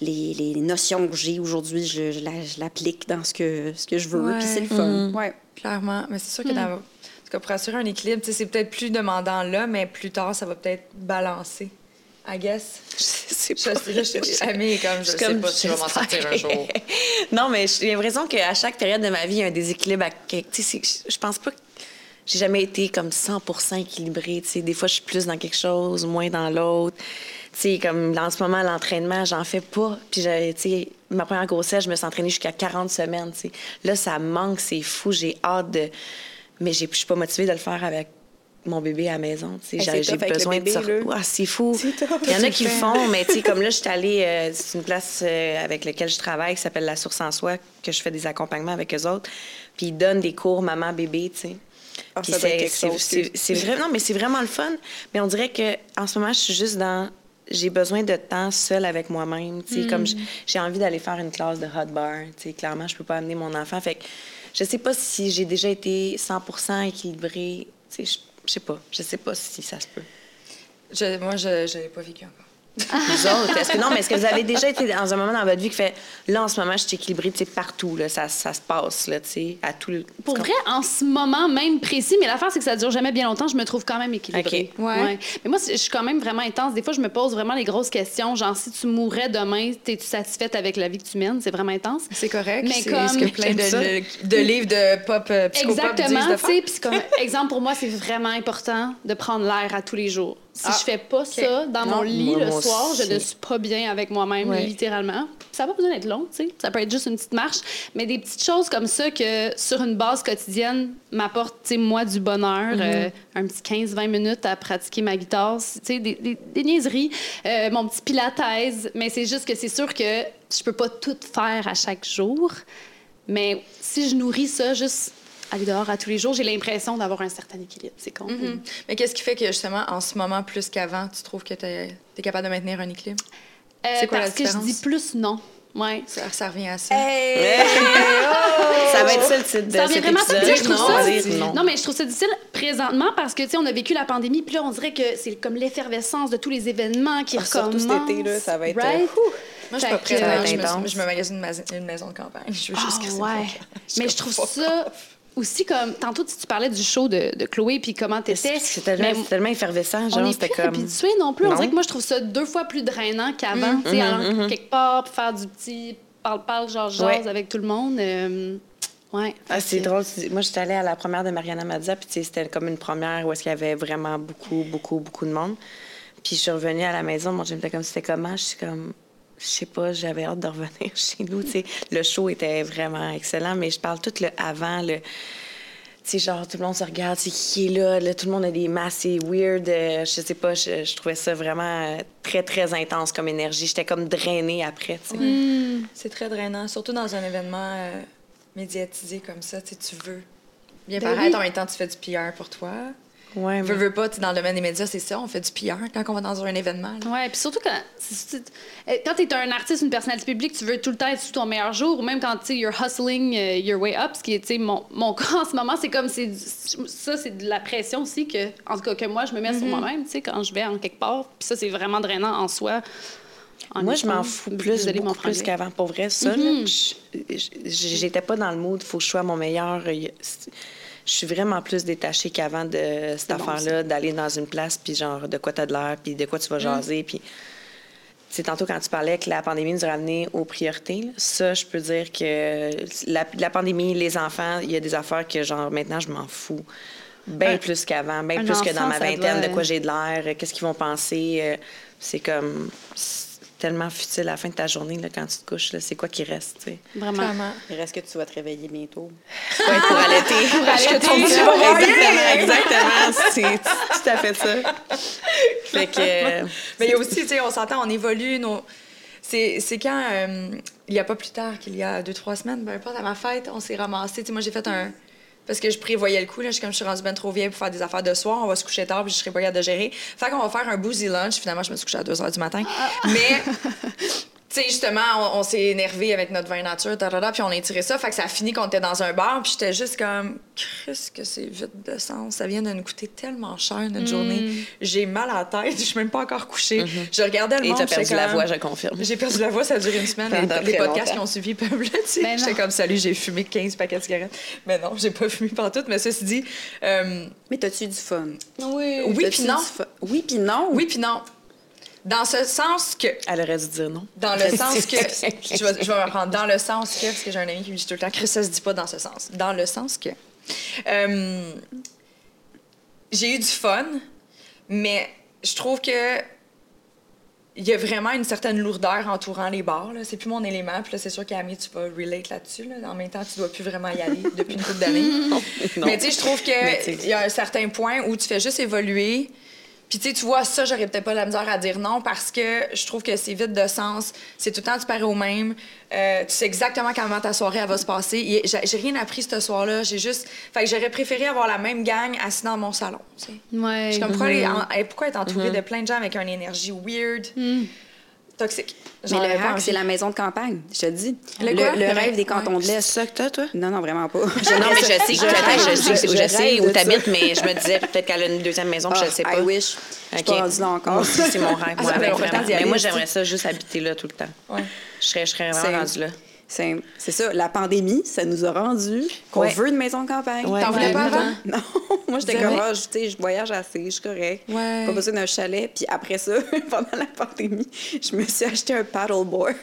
les, notions que j'ai aujourd'hui, je, je la- je l'applique dans ce que, ce que je veux. Ouais. Puis c'est le fun. Ouais. Clairement. Mais c'est sûr que dans... en tout cas, pour assurer un équilibre, c'est peut-être plus demandant là, mais plus tard, ça va peut-être balancer. I guess. Je sais Je sais, là, je suis amie comme je sais comme, pas si je vais m'en sortir un jour. *laughs* non, mais j'ai l'impression qu'à chaque période de ma vie, il y a un déséquilibre. À... Je pense pas que j'ai jamais été comme 100% équilibrée. Des fois, je suis plus dans quelque chose, moins dans l'autre. Tu sais, comme en ce moment, l'entraînement, j'en fais pas. Puis, tu sais, ma première grossesse, je me suis entraînée jusqu'à 40 semaines. tu sais. Là, ça manque, c'est fou. J'ai hâte de mais je suis pas motivée de le faire avec mon bébé à la maison. tu sais. J'ai besoin bébé, de sortir. Ah, c'est fou. Il y en a qui le *laughs* font, mais tu sais, comme là, je suis allée, euh, c'est une place euh, avec laquelle je travaille qui s'appelle La Source en Soi, que je fais des accompagnements avec eux autres. Puis ils donnent des cours maman-bébé, tu sais. Ah, doit être c'est- quelque c'est chose, c'est- tu- c'est vrai, non, mais c'est vraiment le fun. Mais on dirait que en ce moment, je suis juste dans. J'ai besoin de temps seul avec moi-même. tu sais, Comme Mm. j- j'ai envie d'aller faire une classe de hot bar. tu sais, Clairement, je peux pas amener mon enfant. Fait que je sais pas si j'ai déjà été 100% équilibrée. tu sais, Je je sais pas. Je sais pas si ça se peut. Je- moi, je n'avais pas vécu encore. *laughs* Vous autres, est-ce que non, mais est-ce que vous avez déjà été dans un moment dans votre vie qui fait là en ce moment je suis équilibrée, tu sais partout là, ça, ça se passe là, tu sais, à tout le Pour vrai, en ce moment même précis, mais l'affaire, c'est que ça dure jamais bien longtemps, je me trouve quand même équilibrée. OK. Ouais. Mais moi, je suis quand même vraiment intense. Des fois, je me pose vraiment les grosses questions. Genre, si tu mourrais demain, es-tu satisfaite avec la vie que tu mènes? C'est vraiment intense. C'est correct. Mais c'est comme- ce que plein de, de livres de pop euh, Exactement, de tu sais. exemple, pour moi, c'est vraiment important de prendre l'air à tous les jours. Si Ah, je fais pas ça dans Non, mon lit moi- le moi soir, je ne suis pas bien avec moi-même, Ouais. littéralement. Ça n'a pas besoin d'être long, tu sais. Ça peut être juste une petite marche. Mais des petites choses comme ça que, sur une base quotidienne, m'apportent, tu sais, moi, du bonheur. Mm-hmm. euh, un petit 15-20 minutes à pratiquer ma guitare, tu sais, des, des, des niaiseries. Euh, mon petit pilates. Mais c'est juste que c'est sûr que je peux pas tout faire à chaque jour. Mais si je nourris ça, juste aller dehors à tous les jours, j'ai l'impression d'avoir un certain équilibre. C'est con. Mhm. Mais qu'est-ce qui fait que, justement, en ce moment, plus qu'avant, tu trouves que tu es, capable de maintenir un équilibre? Euh, C'est quoi la parce que je dis plus non. Ouais. Ça, ça revient à ça. *laughs* Ça va être ça le titre de Ça revient vraiment à ça. je trouve non, ça- dire non. Non, mais je trouve ça difficile présentement parce que, tu sais, on a vécu la pandémie, puis là, on dirait que c'est comme l'effervescence de tous les événements qui Ah, surtout recommencent. cet été, là, ça va être, Right? euh, Moi, je suis pas prête. être je, me, je me magasine une, maison de campagne. Je veux juste Ah, que c'est ouais. Mais je trouve ça aussi comme. Tantôt, tu tu parlais du show de, de Chloé, puis comment t'étais. C'est tellement, Mais c'est tellement effervescent, genre, c'était plus comme... habitué non plus. On dirait que moi, je trouve ça deux fois plus drainant qu'avant. Tu sais, aller quelque part, puis faire du petit parle-parle, genre-jase Ouais. avec tout le monde. euh, ouais. Ah, c'est drôle. Moi, j'étais allée à la première de Mariana Mazza, puis c'était comme une première où est-ce qu'il y avait vraiment beaucoup, beaucoup, beaucoup de monde. Puis je suis revenue à la maison, mon chum était comme, c'était comment? Je suis comme, je sais pas, j'avais hâte de revenir *laughs* chez nous. Le show était vraiment excellent, mais je parle tout le avant, le... Tu sais, genre, tout le monde se regarde, c'est qui est là, là, tout le monde a des masses, c'est weird. euh, je sais pas, je, je trouvais ça vraiment très, très intense comme énergie. J'étais comme drainée après, tu sais. Hmm. C'est très drainant, surtout dans un événement euh, médiatisé comme ça. Tu veux bien Ben paraître, oui. en même temps, tu fais du PR pour toi. Ouais, Veux, mais- veux pas, dans le domaine des médias, c'est ça, on fait du PR quand on va dans un événement. là. Ouais, puis surtout quand, euh, quand tu es un artiste, une personnalité publique, tu veux tout le temps être sous ton meilleur jour, ou même quand tu sais, you're hustling euh, your way up, ce qui est, mon, mon *laughs* cas en ce moment, c'est comme, c'est du- ça, c'est de la pression aussi, que, en tout cas, que moi, je me mets Mm-hmm. sur moi-même, tu sais, quand je vais en quelque part. Puis ça, c'est vraiment drainant en soi. En Moi, je m'en fous plus, beaucoup plus qu'avant. Pour vrai, ça, je- je- j'étais pas dans le mood, faut que je sois mon meilleur. Je suis vraiment plus détachée qu'avant de cette bon, affaire-là, d'aller dans une place, puis genre, de quoi t'as de l'air, puis de quoi tu vas jaser, puis... C'est tantôt quand tu parlais que la pandémie nous a ramenés aux priorités. là, Ça, je peux dire que la, la pandémie, les enfants, il y a des affaires que, genre, maintenant, je m'en fous. Bien Un- plus qu'avant, bien plus que dans ma vingtaine, doit- de quoi j'ai de l'air, euh, qu'est-ce qu'ils vont penser. euh, C'est comme tellement futile à la fin de ta journée là, quand tu te couches. là, C'est quoi qui reste? Vraiment. Clairement. Il reste que tu vas te réveiller bientôt. *laughs* Ouais, pour allaiter. Pour allaiter, ton Exactement, exactement. C'est tout à fait ça. Fait que... euh, Mais il y a aussi, tu sais, on s'entend, on évolue. Nos... C'est c'est quand, euh, il n'y a pas plus tard qu'il y a deux, trois semaines, peu importe, à ma fête, on s'est ramassé. Tu sais, moi, j'ai fait un. Parce que je prévoyais le coup, là. Je suis comme je suis rendue bien trop vieille pour faire des affaires de soir. On va se coucher tard, puis je serai pas capable de gérer. Fait qu'on va faire un boozy lunch. Finalement, je me suis couchée à 2 h du matin. Mais. *laughs* Tu sais, justement, on, on s'est énervé avec notre vin nature, tarara, puis on a tiré ça. Fait que ça a fini qu'on était dans un bar, puis j'étais juste comme, qu'est-ce que c'est vide de sens. Ça vient de nous coûter tellement cher Mm. notre journée. J'ai mal à la tête, *laughs* je suis même pas encore couchée. Je regardais le Et monde, t'as perdu la comme- voix, je confirme. J'ai perdu la voix, ça a duré une semaine. Les, podcasts qui ont suivi peuvent le dire. Ben. J'étais comme, salut, j'ai fumé 15 paquets de cigarettes. Mais non, j'ai pas fumé partout. Mais ceci dit, euh, Mais t'as-tu du fun? Oui. oui puis non. fun? Oui puis non. Oui puis non. Dans ce sens que Elle aurait dû dire non. Dans le *laughs* sens que. Je vais, je vais me reprendre. Dans le sens que. Parce que j'ai un ami qui me dit tout le temps que ça se dit pas dans ce sens. Dans le sens que. euh, j'ai eu du fun, mais je trouve que. il y a vraiment une certaine lourdeur entourant les bars. Là. C'est plus mon élément. Puis là, c'est sûr qu'Ami, tu vas relate là-dessus. Là. En même temps, tu dois plus vraiment y aller depuis une couple d'années. *laughs* Mais tu sais, je trouve qu'il y a un certain point où tu fais juste évoluer. Puis tu sais, tu vois, ça, j'aurais peut-être pas la misère à dire non parce que je trouve que c'est vide de sens. C'est tout le temps, tu parais au même. Euh, tu sais exactement comment ta soirée, elle va se passer. J'ai rien appris ce soir-là. J'ai juste... Fait que j'aurais préféré avoir la même gang assis dans mon salon, tu sais. Ouais. Je comme, pourquoi, être entourée de plein de gens avec une énergie weird, toxique? Mais le hack, c'est la maison de campagne, je te dis. Le quoi? le Le rêve rêve, des cantons de C'est l'Est. ça que t'as, toi? Non, non, vraiment pas. *laughs* Non, mais je sais, Je rêve, je, sais, je- je je sais où t'habites, mais je me disais peut-être qu'elle a une deuxième maison, puis je Ah, sais pas. I wish. Je suis rendue là encore. Aussi, c'est mon rêve. Ah, Moi, avec vraiment. Mais moi, j'aimerais ça juste habiter là tout le temps. Ouais. Je serais, je serais C'est- vraiment rendue là. C'est c'est ça, la pandémie, ça nous a rendu qu'on Ouais. veut une maison de campagne. Ouais. T'en voulais pas avant? Non, *laughs* moi j'étais comme, ah, je- tu sais, je voyage assez, je suis correct. Ouais. Pas besoin d'un chalet. Puis après ça, *laughs* pendant la pandémie, je me suis acheté un paddleboard.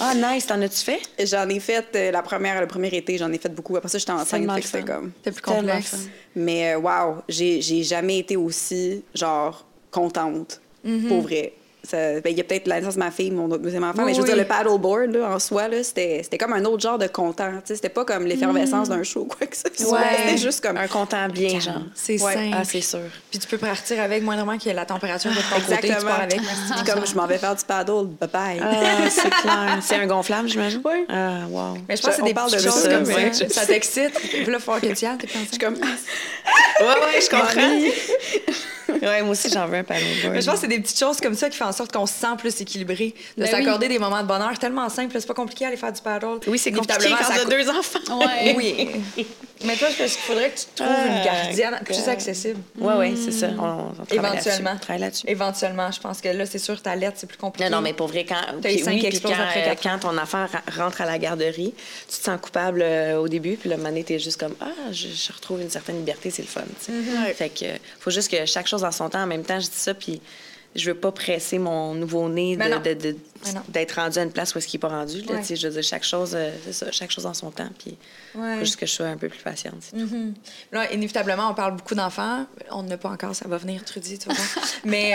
Ah, nice. T'en as-tu fait? j'en ai fait euh, la première, le premier été, j'en ai fait beaucoup. Après ça, j'étais enceinte, fait que c'était comme. C'était plus complexe. Mais euh, wow, j'ai j'ai jamais été aussi, genre, contente. Mm-hmm. Pour vrai. Ben, Il y a peut-être la naissance de ma fille, mon autre deuxième enfant, Oui, mais je veux oui. dire, le paddleboard, là, en soi, là, c'était c'était comme un autre genre de content. C'était pas comme l'effervescence d'un show, quoi que ce soit. Ouais. C'était juste comme. Un content bien, genre. C'est Ouais. simple. Ah, c'est sûr. Puis tu peux partir avec moindrement que la température de ton côté, tu Exactement. pars avec. Puis comme je m'en vais faire du paddle, bye bye. Ah, c'est clair. C'est un gonflable, j'imagine? Oui. Ah, wow. Mais je pense que c'est On des petites de choses ça, comme ça. Ça t'excite? Puis là, il faut que tu y ailles, t'es Je suis comme. Ouais, ouais, je comprends. *laughs* ouais, moi aussi, j'en veux un paddleboard. Mais je pense que c'est des petites choses comme ça qui font en sorte qu'on se sent plus équilibré. De Ben s'accorder des moments de bonheur tellement simple. C'est pas compliqué aller faire du paddle. Oui, c'est compliqué quand ça deux enfants. Ouais. *laughs* Oui. *laughs* Mais toi, parce qu'il faudrait que tu trouves une Ah, gardienne plus God. accessible. Ouais, ouais, c'est ça. On, on travaille Éventuellement. là-dessus. Éventuellement, je pense que là, c'est sûr, ta lettre, c'est plus compliqué. Non, non, mais pour vrai, quand, eu oui, quand, après quand ton enfant rentre à la garderie, tu te sens coupable euh, au début, puis le moment donné, t'es juste comme Ah, je, je retrouve une certaine liberté, c'est le fun. tu. Mm-hmm. Fait que faut juste que chaque chose en son temps. En même temps, je dis ça, puis je veux pas presser mon nouveau-né de- de- de- d'être rendu à une place où est-ce qu'il n'est pas rendu. Là, Ouais. Je veux dire, chaque chose, euh, ça, chaque chose en son temps, puis Ouais. faut juste que je sois un peu plus patiente. Là, inévitablement, on parle beaucoup d'enfants. On n'a pas encore, ça va venir, Trudy, tu voir. *laughs* Mais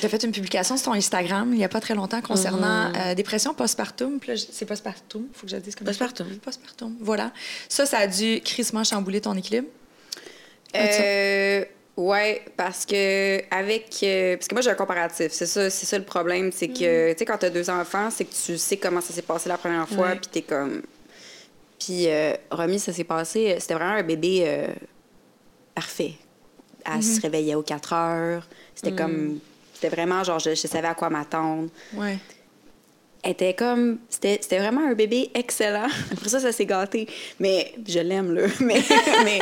tu as fait une publication sur ton Instagram il n'y a pas très longtemps concernant euh, dépression postpartum. C'est postpartum, il faut que je le dise comme ça. Postpartum. Postpartum, voilà. Ça, ça a dû crissement chambouler ton équilibre. Euh, ouais, parce que avec euh, parce que moi j'ai un comparatif, c'est ça, c'est ça le problème, c'est que tu sais quand t'as deux enfants, c'est que tu sais comment ça s'est passé la première fois, puis t'es comme, puis euh, Romy ça s'est passé, c'était vraiment un bébé euh, parfait. Elle se réveillait aux 4 heures, c'était comme, c'était vraiment genre je, je savais à quoi m'attendre. Ouais. Était comme. C'était c'était vraiment un bébé excellent. *laughs* Après ça, ça s'est gâté. Mais je l'aime, là. *laughs* Mais, mais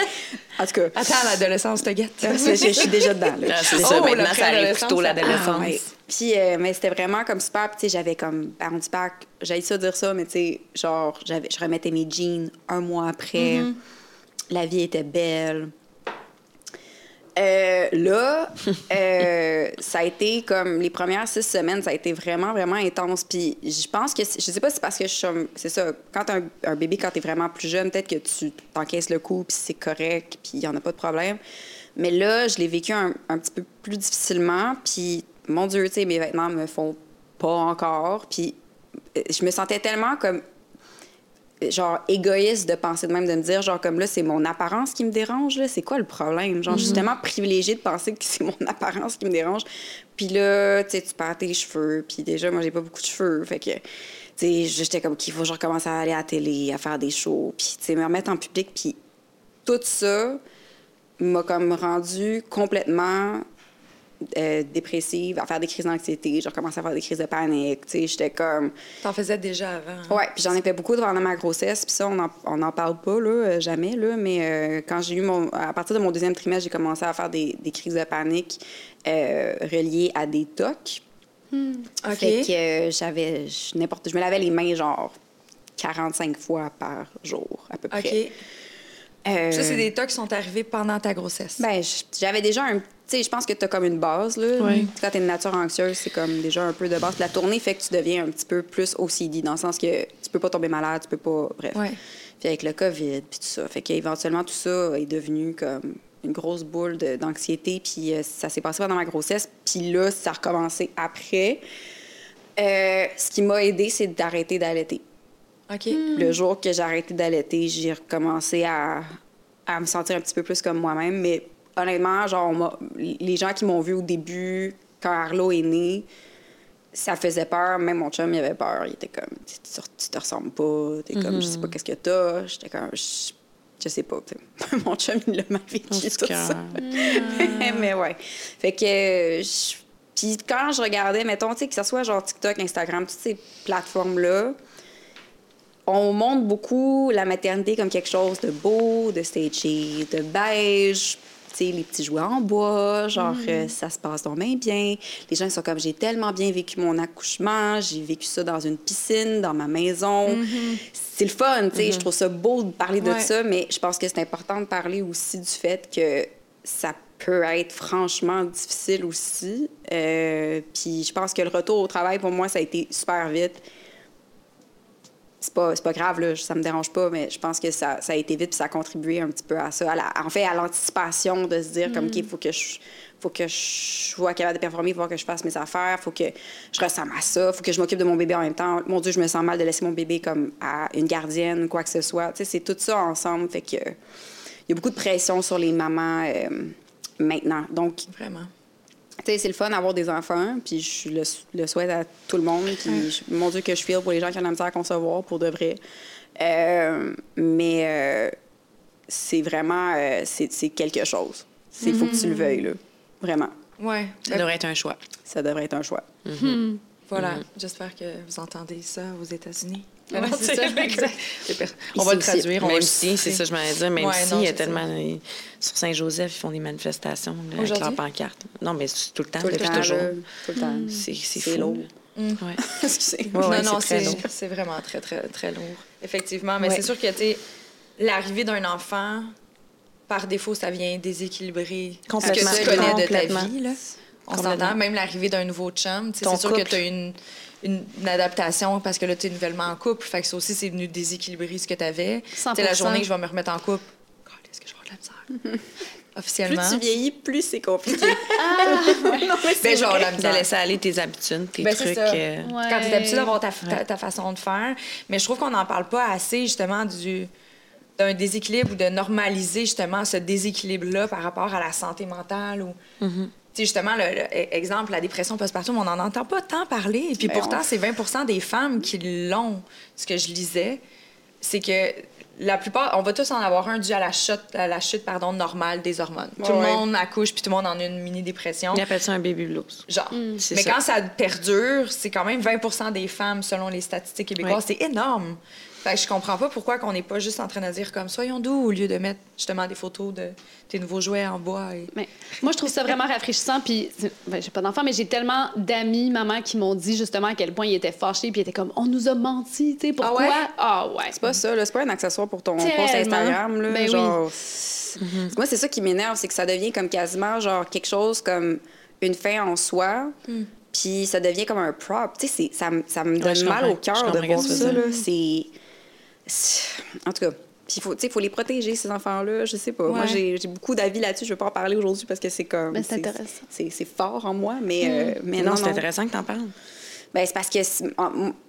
en tout cas. Attends, l'adolescence te guette. je, je- suis déjà dedans. Là. Je suis c'est déjà ça, Oh, dedans. maintenant, ça arrive plutôt l'adolescence. Ah, ouais. Puis, euh, mais c'était vraiment comme super. Puis, tu sais, j'avais comme. ben, on dit pas. J'allais ça dire ça, mais tu sais, genre, j'avais, je remettais mes jeans un mois après. La vie était belle. Euh, là, euh, *laughs* ça a été comme les premières six semaines, ça a été vraiment, vraiment intense. Puis je pense que, je sais pas si c'est parce que je suis, c'est ça, quand un, bébé, quand t'es vraiment plus jeune, peut-être que tu t'encaisses le coup, puis c'est correct, puis il y en a pas de problème. Mais là, je l'ai vécu un, un petit peu plus difficilement, puis mon Dieu, tu sais, mes vêtements me font pas encore, puis euh, je me sentais tellement comme genre égoïste de penser de même de me dire genre comme là c'est mon apparence qui me dérange là. C'est quoi le problème? Genre je suis tellement privilégiée de penser que c'est mon *laughs* apparence qui me dérange. Puis là tu sais tu perds tes cheveux. Puis déjà moi j'ai pas beaucoup de cheveux. Fait que tu sais j'étais comme qu'il faut que je recommence à aller à la télé à faire des shows. Puis tu sais me remettre en public. Puis tout ça m'a comme rendu complètement euh, dépressive, à faire des crises d'anxiété. J'ai recommencé à faire des crises de panique. Tu sais, j'étais comme... T'en faisais déjà avant. Ouais, puis j'en ai fait beaucoup pendant ma grossesse, puis ça, on n'en on en parle pas, là, euh, jamais, là, mais euh, quand j'ai eu mon... À partir de mon deuxième trimestre, j'ai commencé à faire des, des crises de panique euh, reliées à des tocs. OK. Fait que j'avais... N'importe- je me lavais les mains, genre, 45 fois par jour, à peu près. OK. Euh, Ça, c'est des tocs qui sont arrivés pendant ta grossesse. Ben, j'avais déjà un. Tu sais, je pense que tu as comme une base, là. Oui. Quand tu es une nature anxieuse, c'est comme déjà un peu de base. La tournée fait que tu deviens un petit peu plus OCD, dans le sens que tu peux pas tomber malade, tu peux pas. Bref. Ouais. Puis avec le COVID, puis tout ça. Fait qu'éventuellement, tout ça est devenu comme une grosse boule de- d'anxiété. Puis euh, ça s'est passé pendant ma grossesse. Puis là, ça a recommencé après. Euh, ce qui m'a aidé, c'est d'arrêter d'allaiter. OK. Le jour que j'ai arrêté d'allaiter, j'ai recommencé à, à me sentir un petit peu plus comme moi-même. Mais honnêtement, genre, les gens qui m'ont vu au début, quand Arlo est né, ça faisait peur. Même mon chum, il avait peur. Il était comme, tu, te ressembles pas. T'es comme, je sais pas qu'est-ce que t'as. J'étais comme, je, je sais pas. *laughs* mon chum, il l'a mal vécu, tout ça. *laughs* mais ouais. Fait que. je- Puis quand je regardais, mettons, tu sais, que ce soit genre TikTok, Instagram, toutes ces plateformes-là, on montre beaucoup la maternité comme quelque chose de beau, de stagé, de beige. Tu sais, les petits jouets en bois, genre, euh, ça se passe donc bien bien. Les gens sont comme, j'ai tellement bien vécu mon accouchement, j'ai vécu ça dans une piscine, dans ma maison. C'est le fun, tu sais, je trouve ça beau de parler de ça, mais je pense que c'est important de parler aussi du fait que ça peut être franchement difficile aussi. Euh, puis je pense que le retour au travail, pour moi, ça a été super vite c'est pas, pas grave, là, ça me dérange pas, mais je pense que ça, ça a été vite puis ça a contribué un petit peu à ça. à la- en fait, à l'anticipation de se dire, comme, OK, il faut que je faut que je sois capable de performer, il faut que je fasse mes affaires, il faut que je ressemble à ça, il faut que je m'occupe de mon bébé en même temps. Mon Dieu, je me sens mal de laisser mon bébé comme à une gardienne ou quoi que ce soit. Tu sais, c'est tout ça ensemble. Fait que il y a beaucoup de pression sur les mamans euh, maintenant. Donc, Vraiment. Tu sais, c'est le fun d'avoir des enfants, puis je le, le souhaite à tout le monde. Puis, je- mon Dieu, que je file pour les gens qui ont la misère à concevoir, pour de vrai. Euh, mais euh, c'est vraiment, euh, c'est c'est quelque chose. Il faut que tu le veuilles, là. Vraiment. Ouais. Ça devrait être un choix. Ça devrait être un choix. Voilà. J'espère que vous entendez ça aux États-Unis. Non, c'est ça, exact. On va le traduire. Même si, c'est ça, je m'allais dire, même Ouais, si, non, il y a tellement. Sur Saint-Joseph, ils font des manifestations là, avec leurs pancartes. Non, mais tout le temps, Tout depuis toujours. tout le temps. C'est fou. lourd. Ouais. *laughs* Excusez. Ouais, non, non, c'est vraiment très, très, très lourd. Effectivement. Mais c'est sûr que, tu l'arrivée d'un enfant, par défaut, ça vient déséquilibrer ce que Complètement. tu connais de ta Complètement. vie. Là. On Complètement. s'entend, même l'arrivée d'un nouveau chum. C'est sûr que tu as une, une, une adaptation parce que là, tu es nouvellement en couple. Fait que ça aussi, c'est venu déséquilibrer ce que tu avais. Tu sais, la 100%. journée que je vais me remettre en couple, est-ce que je vais avoir de la misère? *laughs* Plus Officiellement. tu vieillis, plus c'est compliqué. *laughs* *laughs* non, mais c'est Ben, genre, la laisser aller tes habitudes, tes Ben, c'est trucs. ça. euh, Ouais. Quand tu es habitué d'avoir ta, ta, ta façon de faire. Mais je trouve qu'on n'en parle pas assez, justement, du d'un déséquilibre ou de normaliser, justement, ce déséquilibre-là par rapport à la santé mentale ou... Tu sais, justement, le, le- e- exemple, la dépression postpartum, on n'en entend pas tant parler. Et puis Ben, pourtant, on- c'est 20% des femmes qui l'ont. Ce que je lisais, c'est que la plupart, on va tous en avoir un dû à la chute, à la chute pardon, normale des hormones. tout le Ouais. monde accouche, puis tout le monde en a une mini-dépression. Ils appellent ça un baby blues. Genre. C'est Mais ça. quand ça perdure, c'est quand même 20% des femmes selon les statistiques québécoises. C'est énorme. Fait que je comprends pas pourquoi qu'on n'est pas juste en train de dire comme soyons doux au lieu de mettre justement des photos de tes nouveaux jouets en bois. Et... Mais moi, je trouve ça vraiment rafraîchissant. Puis, ben, j'ai pas d'enfant, mais j'ai tellement d'amis, maman, qui m'ont dit justement à quel point ils étaient fâchés, puis ils étaient comme, on nous a menti, tu sais, pourquoi? ouais? Ah ouais. C'est pas ça, là. C'est pas un accessoire pour ton Tellement. post Instagram, là. Ben oui. genre, c'est- Moi, c'est ça qui m'énerve, c'est que ça devient comme quasiment, genre, quelque chose comme une fin en soi. Puis ça devient comme un prop. Tu sais, c'est- ça, me- ça me donne mal au cœur de voir ça, là. C'est... En tout cas... Puis, il faut, tu sais, faut les protéger, ces enfants-là. Je sais pas. Moi, Ouais. j'ai j'ai beaucoup d'avis là-dessus. Je veux pas en parler aujourd'hui parce que c'est comme... Mais c'est intéressant. C'est c'est fort en moi, mais... euh, mais non, non, c'est non. intéressant que t'en parles. Ben, c'est parce que, c'est-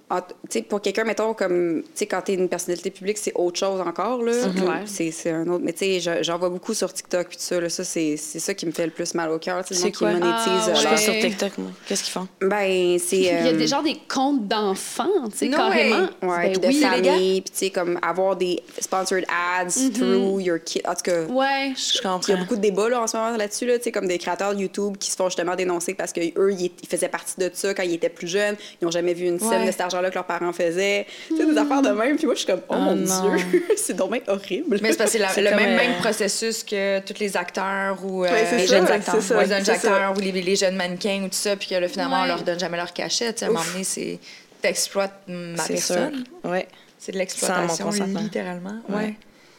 en- sais, pour quelqu'un, mettons, comme, tu sais, quand t'es une personnalité publique, c'est autre chose encore, là. clair. C'est c'est un autre. Mais, tu sais, je- j'en vois beaucoup sur TikTok, puis tout ça, là. Ça, c'est c'est ça qui me fait le plus mal au cœur, C'est qui monétise. Ah, euh, leur- sur TikTok, moi. Qu'est-ce qu'ils font? Ben, c'est. Il y a euh, des, genre des comptes d'enfants, tu sais, No carrément. way. Ouais, Ben puis de oui, famille, puis tu sais, comme avoir des sponsored ads through your kid. En tout cas, Ouais. Je il y a comprends. beaucoup de débats là, en ce moment là-dessus, là, tu sais, comme des créateurs de YouTube qui se font justement dénoncer parce qu'eux, ils, ils faisaient partie de ça quand ils étaient plus jeunes. Ils n'ont jamais vu une scène Ouais. de cet argent-là que leurs parents faisaient. Tu sais, des affaires de même. Puis moi, je suis comme, oh, Oh mon non. Dieu, *laughs* c'est dommage horrible. Mais c'est parce que c'est la- *laughs* C'est le même, euh, même processus que tous les acteurs ou euh, Ouais, c'est les ça, jeunes c'est acteurs, ça, ou les jeunes c'est acteurs ça. ou les, les jeunes mannequins ou tout ça, puis que là, finalement, on Ouais. leur donne jamais leur cachet. Tu sais, À un moment donné, c'est t'exploites ma personne. Ouais. C'est de l'exploitation, littéralement. Ouais. Ouais.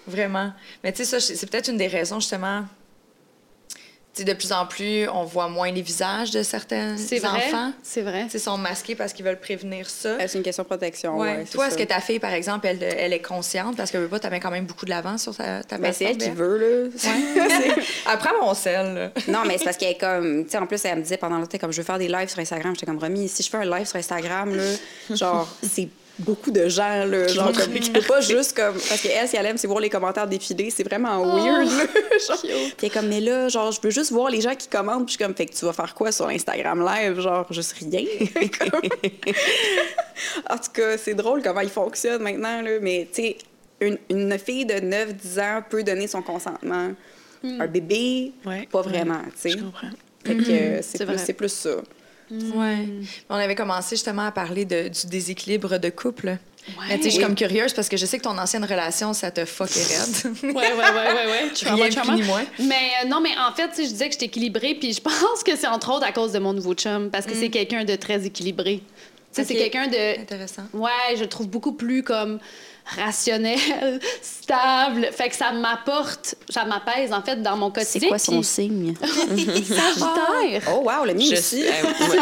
Vraiment. Mais tu sais, ça, c'est peut-être une des raisons, justement. De plus en plus, on voit moins les visages de certains C'est vrai. enfants. C'est vrai. Ils sont masqués parce qu'ils veulent prévenir ça. Euh, C'est une question de protection. Ouais. Toi, est-ce que ta fille, par exemple, elle, elle est consciente parce que veux pas, t'avais quand même beaucoup de l'avance sur ta, ta Ben, c'est elle qui veut, là. *laughs* *laughs* Après mon sel, là. Non, mais c'est parce qu'elle est comme. Tu sais, en plus, elle me disait pendant l'autre, comme je veux faire des lives sur Instagram. J'étais comme remis. Si je fais un live sur Instagram, là, *laughs* genre, c'est beaucoup de gens, là. Genre, comme, peut pas juste comme. Parce qu'elle, si elle aime, c'est voir les commentaires défiler. C'est vraiment weird, là. *laughs* Genre, Puis comme, mais là, genre, je veux juste voir les gens qui commentent. Puis je suis comme, fait que tu vas faire quoi sur Instagram live? Genre, juste rien. *laughs* Comme- *laughs* en tout cas, c'est drôle comment il fonctionne maintenant, là. Mais, tu sais, une, une fille de 9-10 ans peut donner son consentement. Un bébé, Ouais. pas vraiment, tu sais. Je comprends. Fait que c'est C'est plus, vrai. c'est plus ça. Ouais. On avait commencé justement à parler de- du déséquilibre de couple. Mais tu sais, je suis comme curieuse parce que je sais que ton ancienne relation, ça te fuckait raide. *laughs* Ouais, ouais, ouais, ouais, ouais. Rien plus ni moins. Mais euh, non, mais en fait, tu sais, je disais que j'étais équilibrée, puis je pense que c'est entre autres à cause de mon nouveau chum, parce que c'est quelqu'un de très équilibré. Tu sais, c'est quelqu'un de. Intéressant. Ouais, je le trouve beaucoup plus comme rationnel, *laughs* stable. Fait que ça m'apporte, ça m'apaise en fait dans mon C'est quotidien. quoi son puis- signe? *laughs* Sagittaire. Oh, wow, le mien Je aussi. suis. euh, moi,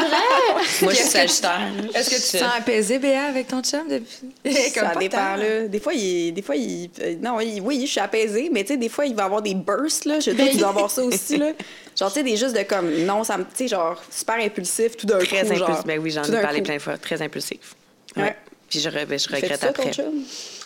moi, je suis sagittaire. Est-ce que tu te sens apaisée, Béa, avec ton chum depuis? *laughs* Comme Ça dépend, là. Des fois, il, des fois, il, euh, non, il- oui, je suis apaisée, mais tu sais, des fois, il va avoir des bursts, là. Je sais tu dois avoir ça aussi, là. Genre, tu sais, des juste de comme, non, ça me, tu sais, genre, super impulsif, tout d'un coup, Très impulsif. Ben oui, j'en ai parlé coup. plein de fois. Très impulsif. Ouais. Ouais. Puis je, ben, regrette ça, après.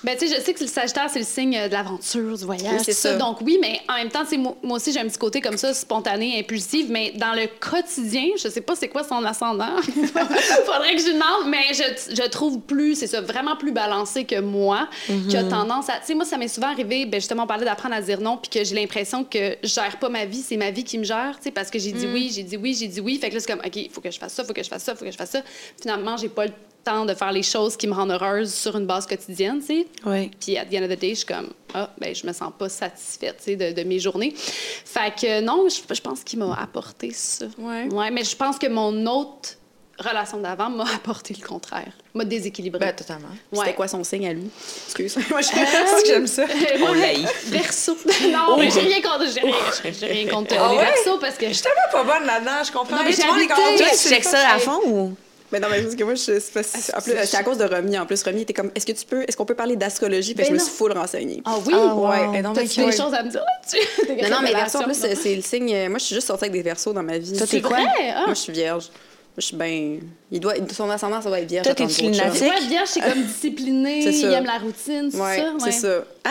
Ben, tu sais, je sais que le Sagittaire, c'est le signe euh, de l'aventure, du voyage, Oui, c'est ça. ça. Donc, oui, mais en même temps, moi, moi aussi, j'ai un petit côté comme ça, spontané, impulsif, mais dans le quotidien, je sais pas c'est quoi son ascendant. *laughs* Faudrait que je demande, mais je, je trouve plus, c'est ça, vraiment plus balancé que moi, qui a tendance à. Tu sais, moi, ça m'est souvent arrivé, ben, justement, on parlait d'apprendre à dire non, puis que j'ai l'impression que je gère pas ma vie, c'est ma vie qui me gère, tu sais, parce que j'ai dit oui, j'ai dit oui, j'ai dit oui. Fait que là, c'est comme, OK, il faut que je fasse ça, il faut que je fasse ça, il faut que je fasse ça. Finalement, j'ai pas le temps de faire les choses qui me rendent heureuse sur une base quotidienne, tu sais. Oui. Puis, at the end of the day, je suis comme, ah, ben, je me sens pas satisfaite, tu sais, de, de mes journées. Fait que non, je, je pense qu'il m'a apporté ça. Ouais. Ouais, mais je pense que mon autre relation d'avant m'a *laughs* apporté le contraire. M'a déséquilibré. Ben, totalement. C'était Ouais. quoi son signe à lui? Excuse. *laughs* Moi, *laughs* j'aime ça? Euh, On. Verso. non, mais j'ai rien contre, j'ai rien, j'ai rien contre Ah les ouais? versos parce que Je suis tellement pas bonne là-dedans, je comprends. Non, mais Tout le monde est toi, Toi, tu checkes ça à fond ou? Mais non, mais parce que moi, je, c'est pas- en plus, c'est à cause de Romy. En plus, Romy était comme, est-ce que tu peux, est-ce qu'on peut parler d'astrologie? Ben je me suis full renseignée. Ah oui? Ah, wow. Ouais, Et donc, T'as-tu des choses à me dire là-dessus? *laughs* Des Non, non, mais verso, en plus, c'est c'est le signe. euh, Moi, je suis juste sortie avec des versos dans ma vie. Toi, t'es C'est vrai? Ah. Moi, je suis vierge. Moi, je suis bien. Il doit... Son ascendant, ça doit être vierge. Toi, t'es-tu lunatique? Ouais, vierge, c'est comme *laughs* discipliné, C'est ça. il aime la routine, c'est Ouais, ça? c'est Ouais. ça. Ah?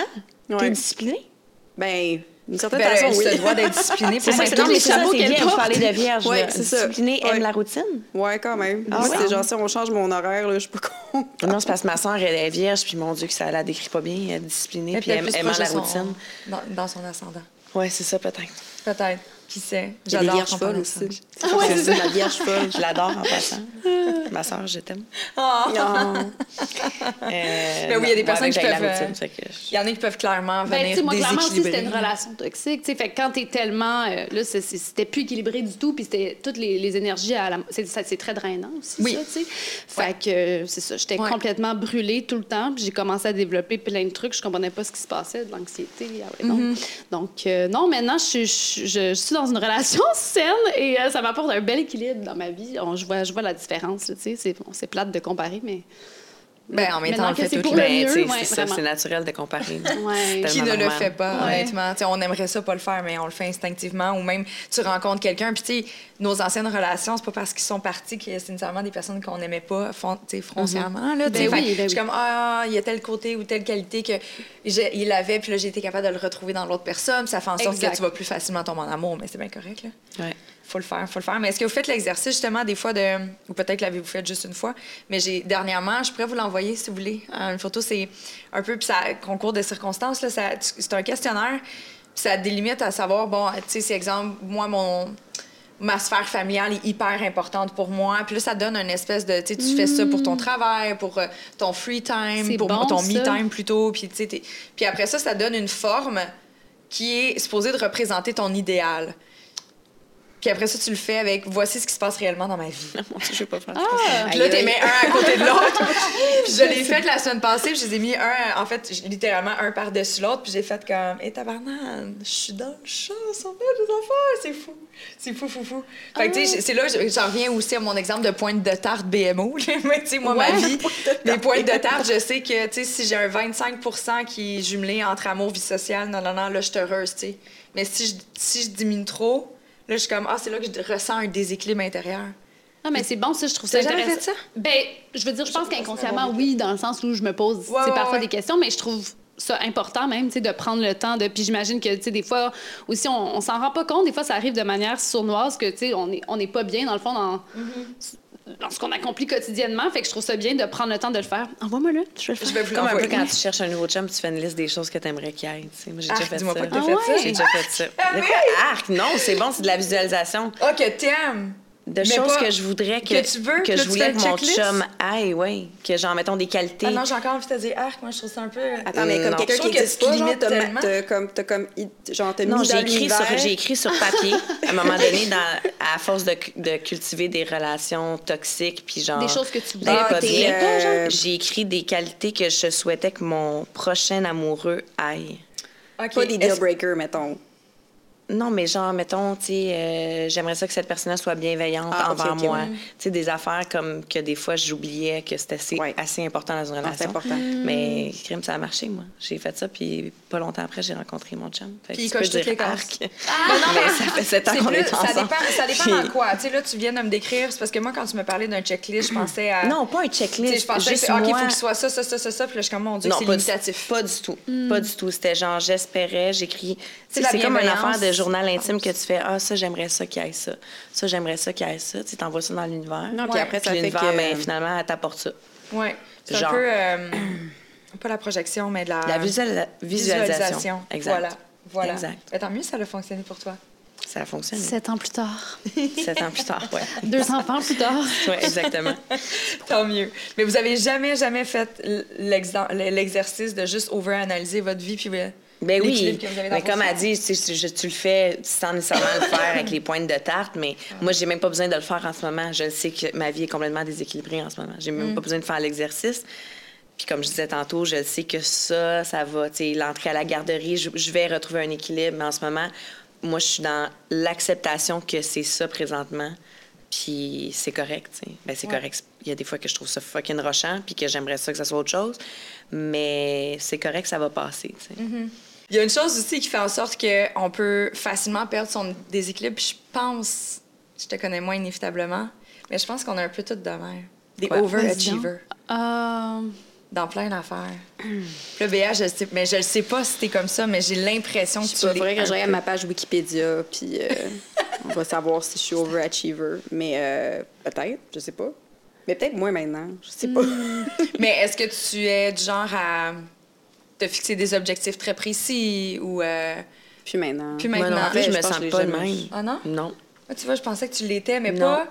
Ouais. T'es discipliné? Ben, d'une certaine Ben, façon, oui. se doit d'être disciplinée. *laughs* C'est ça, c'est les chapeaux c'est qu'elle bien. Vous porte. parlez de vierge. Ouais, là. c'est ça. Discipliné, Ouais. aime la routine? Ouais, quand même. Ah ouais? c'est genre, si on change mon horaire, là, je suis pas con. Non, c'est parce que ma soeur, elle est vierge, puis mon Dieu, que ça la décrit pas bien. Elle est disciplinée, puis elle de la routine. Dans, dans son ascendant. Ouais, c'est ça, peut-être. Peut-être. Qui sait? J'adore de ça. aussi. Ah ouais, c'est la vierge folle. Je l'adore en passant. *laughs* Ma soeur, je t'aime. Ah! Non. *laughs* Euh, Mais oui, il y a des personnes qui peuvent, routine, euh, fait que je- Il y en a qui peuvent clairement Ben, venir moi, clairement aussi, c'était une relation toxique. tu sais. Fait quand t'es tellement. euh, là, c'était plus équilibré du tout, puis c'était toutes les, les énergies à la. C'est très drainant aussi, Oui. ça, tu sais. Fait que euh, c'est ça. J'étais Ouais. complètement brûlée tout le temps, puis j'ai commencé à développer plein de trucs. Je comprenais pas ce qui se passait, de l'anxiété. ah ouais. Mm-hmm. Donc, euh, non, maintenant, je, suis- dans une relation *laughs* saine et euh, ça m'apporte un bel équilibre dans ma vie. Je, vois, je vois la différence. C'est bon, plate de comparer, mais. Ben, en même temps, on fait c'est tout le Ben, ouais, c'est ça, c'est naturel de comparer. *laughs* Ouais. Qui ne le fait pas, Ouais. honnêtement. Tu sais, on aimerait ça pas le faire, mais on le fait instinctivement. Ou même, tu rencontres quelqu'un, puis tu sais, nos anciennes relations, c'est pas parce qu'ils sont partis que c'est nécessairement des personnes qu'on n'aimait pas fon- tu sais, foncièrement. Là, tu sais. Ben oui, ben Je suis oui. comme, ah, il y a tel côté ou telle qualité que il avait, puis là, j'ai été capable de le retrouver dans l'autre personne. Ça fait en sorte Exact. que tu vas plus facilement tomber en amour, mais c'est bien correct. Là. Faut le faire, faut le faire. Mais est-ce que vous faites l'exercice justement des fois de. Ou peut-être l'avez-vous fait juste une fois, mais j'ai dernièrement, je pourrais vous l'envoyer si vous voulez. Euh, Une photo, c'est un peu, puis ça concours de circonstances, là, c'est un questionnaire, puis ça délimite à savoir, bon, tu sais, c'est exemple, moi, mon. Ma sphère familiale est hyper importante pour moi. Puis là, ça donne une espèce de. Tu sais, tu fais ça pour ton travail, pour euh, ton free time, pour bon, ton me time plutôt. Puis, tu sais, puis après ça, ça donne une forme qui est supposée de représenter ton idéal. Puis après ça, tu le fais avec voici ce qui se passe réellement dans ma vie. *laughs* Mon Dieu, je vais pas faire Ah! Puis là, t'es mis un à côté de l'autre. *laughs* puis je l'ai fait la semaine passée, puis je les ai mis un, en fait, littéralement un par-dessus l'autre, puis j'ai fait comme, hé, tabarnane, je suis dans le champ, ça belle des affaires, c'est fou. C'est fou, fou, fou. Fait que, tu sais, c'est là, je- j'en reviens aussi à mon exemple de pointe de tarte BMO. là. *laughs* Mais, tu sais, moi, ma vie, mes pointes de tarte, je sais que, tu sais, si j'ai un 25% qui est jumelé entre amour, vie sociale, non, non, non, là, je suis heureuse, tu sais. Mais si je, si je diminue trop, là, je suis comme, ah, c'est là que je ressens un déséquilibre intérieur. Non, mais c'est bon, ça, je trouve ça jamais intéressant. fait ça? Ben, je veux dire, je pense qu'inconsciemment, oui, dans le sens où je me pose Ouais, ouais, parfois ouais. des questions, mais je trouve ça important même, tu sais, de prendre le temps de... Puis j'imagine que, tu sais, des fois, aussi, on, on s'en rend pas compte, des fois, ça arrive de manière sournoise que, tu sais, on n'est on est pas bien, dans le fond, dans, Mm-hmm. Dans ce qu'on accomplit quotidiennement. Fait que je trouve ça bien de prendre le temps de le faire. Envoie-moi le, je vais le faire. Je vais vous Comme un peu quand tu cherches un nouveau chum, tu fais une liste des choses que tu aimerais qu'il y ait. tu sais. Moi, j'ai Ah, déjà fait ça. Ah. J'ai déjà fait ça. Arc, non, c'est bon, c'est de la visualisation. Ah, que t'aimes. De Mais choses pas- que je voudrais que, que tu veux, que là, je voulais que mon checklist? chum aille, oui. Que genre, mettons, des qualités. Ah non, j'ai encore envie de te dire arc, moi je trouve ça un peu. Attends, mais Euh, comme non. quelqu'un qui existe pas, limites t'as, comme, t'as comme, genre, t'as non, mis j'ai dans écrit, sur, j'ai écrit sur papier, à un moment *laughs* donné, dans, à force de, de cultiver des relations toxiques, puis genre... Des choses que tu voulais Ah, pas bien. euh, J'ai écrit des qualités que je souhaitais que mon prochain amoureux aille. Ok, Pas des deal breakers, mettons. Non, mais genre, mettons, tu sais, euh, j'aimerais ça que cette personne-là soit bienveillante Ah, envers moi. ouais. Tu sais, des affaires comme que des fois j'oubliais que c'était assez, assez important dans une c'est relation. important. Mais crime, ça a marché, moi. J'ai fait ça, puis pas longtemps après, j'ai rencontré mon chum. Fait que Puis il tu peux dire arc. *laughs* Ben non, mais ça fait sept ans c'est qu'on est ça ensemble. dépend, ça dépend Puis- dans quoi. Tu sais, là, tu viens de me décrire, c'est parce que moi, quand tu me parlais d'un checklist, je pensais à. Non, pas un checklist. je pensais juste que, OK, il moi... faut qu'il soit ça, ça, ça, ça, ça. Puis là, je suis comme, mon Dieu, c'est pas du- limitatif. Pas du tout. Pas du tout. C'était genre, j'espérais, j'écris. C'est C'est c'est comme une affaire de journal intime que tu fais. Ah, ça, j'aimerais ça qu'il y ait ça. Ça, j'aimerais ça qu'il y ait ça. Tu t'envoies ça dans l'univers. Non, puis après, ça Puis fait l'univers, que... ben, finalement, elle t'apporte ça. Ouais. C'est un Genre. peu. euh, *clears throat* pas la projection, mais de la. La visual- visualisation. Exact. Voilà. Voilà. Exact. Tant mieux, ça a fonctionné pour toi. Ça a fonctionné. Sept ans plus tard. *laughs* Sept ans plus tard, ouais. *laughs* Deux enfants plus tard. *laughs* Ouais, exactement. Tant mieux. Mais vous avez jamais, jamais fait l'exercice de juste over-analyser votre vie puis Ben oui, l'équilibre que vous avez dans mais comme elle dit, tu, le fais sans nécessairement le faire avec les pointes de tarte, mais moi, j'ai même pas besoin de le faire en ce moment. Je sais que ma vie est complètement déséquilibrée en ce moment. J'ai Mm. même pas besoin de faire l'exercice. Puis comme je disais tantôt, je sais que ça, ça va. Tu sais, l'entrée à la garderie, je, je vais retrouver un équilibre, mais en ce moment, moi, je suis dans l'acceptation que c'est ça présentement. Puis c'est correct, tu sais. Ben, c'est Ouais. correct. Il y a des fois que je trouve ça fucking rochant, puis que j'aimerais ça que ça soit autre chose. Mais c'est correct, ça va passer, tu sais. Il y a une chose aussi qui fait en sorte qu'on peut facilement perdre son déséquilibre. Puis je pense, je te connais moins inévitablement, mais je pense qu'on a un peu tout de même. Des overachievers Euh, dans plein d'affaires. Puis le BA, je le sais, mais je le sais pas si t'es comme ça, mais j'ai l'impression que tu pas, faudrait que je regarde ma page Wikipédia, puis euh, *laughs* on va savoir si je suis overachiever. Mais euh, peut-être, je sais pas. Mais peut-être moins maintenant, je sais pas. *laughs* Mais est-ce que tu es du genre à te fixer des objectifs très précis ou... euh, Puis maintenant. Puis Moi maintenant, non plus, je me sens pas de jamais même. Ah non? Non. Ah, tu vois, je pensais que tu l'étais, mais Non. pas.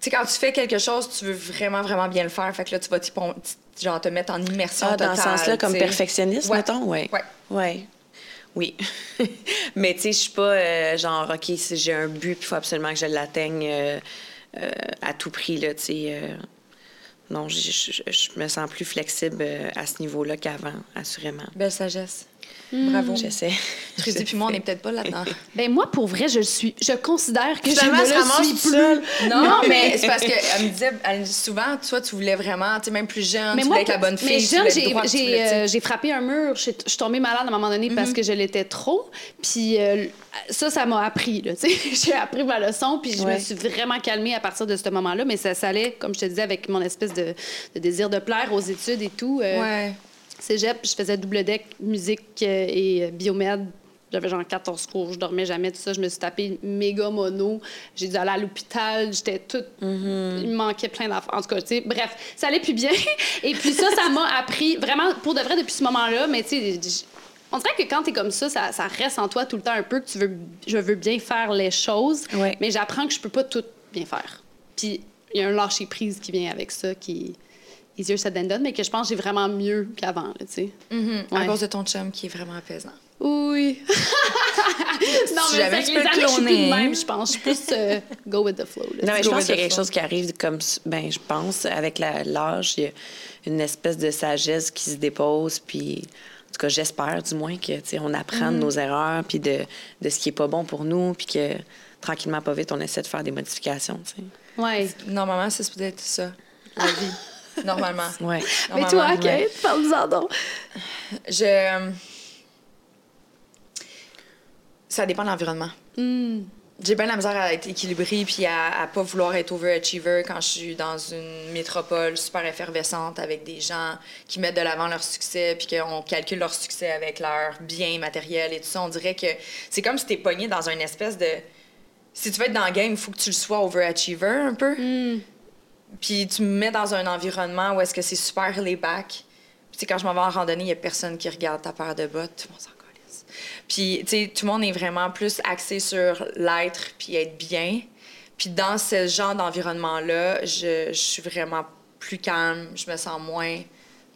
Tu sais, quand tu fais quelque chose, tu veux vraiment, vraiment bien le faire. Fait que là, tu vas t'y pon- t- genre, te mettre en immersion Ah, dans totale. ce sens-là, comme perfectionniste, Ouais. mettons? Ouais. Ouais. Ouais. Oui. *laughs* Mais tu sais, je suis pas euh, genre, OK, si j'ai un but, puis il faut absolument que je l'atteigne euh, euh, à tout prix, là, tu sais. Non, je me sens plus flexible euh, à ce niveau-là qu'avant, assurément. Belle sagesse. Bravo. J'essaie. *laughs* Christy puis moi, on n'est peut-être pas là-dedans. *laughs* ben moi, pour vrai, je le suis. Je considère que Finalement, je ne le suis plus. seule. Non, *laughs* mais c'est parce qu'elle me disait elle me dit souvent, toi, tu voulais vraiment, tu sais, même plus jeune, Mais tu moi, voulais être la bonne fille. mais tu jeune, j'ai- euh, j'ai frappé un mur. Je suis je tombée malade à un moment donné parce que je l'étais trop. Puis euh, ça, ça m'a appris. là, tu sais. J'ai appris ma leçon. Puis je me suis vraiment calmée à partir de ce moment-là. Mais ça, ça allait, comme je te disais, avec mon espèce de, de désir de plaire aux études et tout. euh, Ouais. Cégep, je faisais double deck, musique euh, et euh, biomède. J'avais genre 14 cours, je dormais jamais, tout ça. Je me suis tapé méga mono. J'ai dû aller à l'hôpital, j'étais toute. Il me manquait plein d'affaires. En tout cas, tu sais, bref, ça allait plus bien. *laughs* Et puis ça, ça m'a appris, vraiment, pour de vrai, depuis ce moment-là, mais tu sais, on dirait que quand t'es comme ça, ça, ça reste en toi tout le temps un peu que tu veux, je veux bien faire les choses, Ouais. mais j'apprends que je peux pas tout bien faire. Puis il y a un lâcher-prise qui vient avec ça, qui easier said than done, mais que je pense que j'ai vraiment mieux qu'avant, là, tu sais. Mhm. À Ouais. cause de ton chum qui est vraiment apaisant. Oui. *laughs* non, Si mais jamais tu peux les années, je suis plus de même, je pense. Je suis plus euh, go with the flow. là. Non, mais je go pense qu'il y a quelque flow. chose qui arrive comme, ben, je pense, avec l'âge, il y a une espèce de sagesse qui se dépose, puis, en tout cas, j'espère du moins que, tu sais, on apprend de nos erreurs, puis de, de ce qui est pas bon pour nous, puis que, tranquillement, pas vite, on essaie de faire des modifications, tu sais. Ouais. Normalement, c'est supposé être ça, la vie. Normalement. *laughs* Ouais. Mais toi, Kate, ouais. parle-nous-en donc. Je. euh, Ça dépend de l'environnement. Hmm. J'ai bien la misère à être équilibrée puis à, à pas vouloir être overachiever quand je suis dans une métropole super effervescente avec des gens qui mettent de l'avant leur succès puis qu'on calcule leur succès avec leur bien matériel et tout ça. On dirait que c'est comme si t'es pogné dans une espèce de... Si tu veux être dans le game, il faut que tu le sois overachiever un peu. Puis tu me mets dans un environnement où est-ce que c'est super les back. Puis quand je m'en vais en randonnée, il y a personne qui regarde ta paire de bottes. Tout le monde s'en calisse. Puis tu sais, tout le monde est vraiment plus axé sur l'être puis être bien. Puis dans ce genre d'environnement-là, je suis vraiment plus calme. Je me sens moins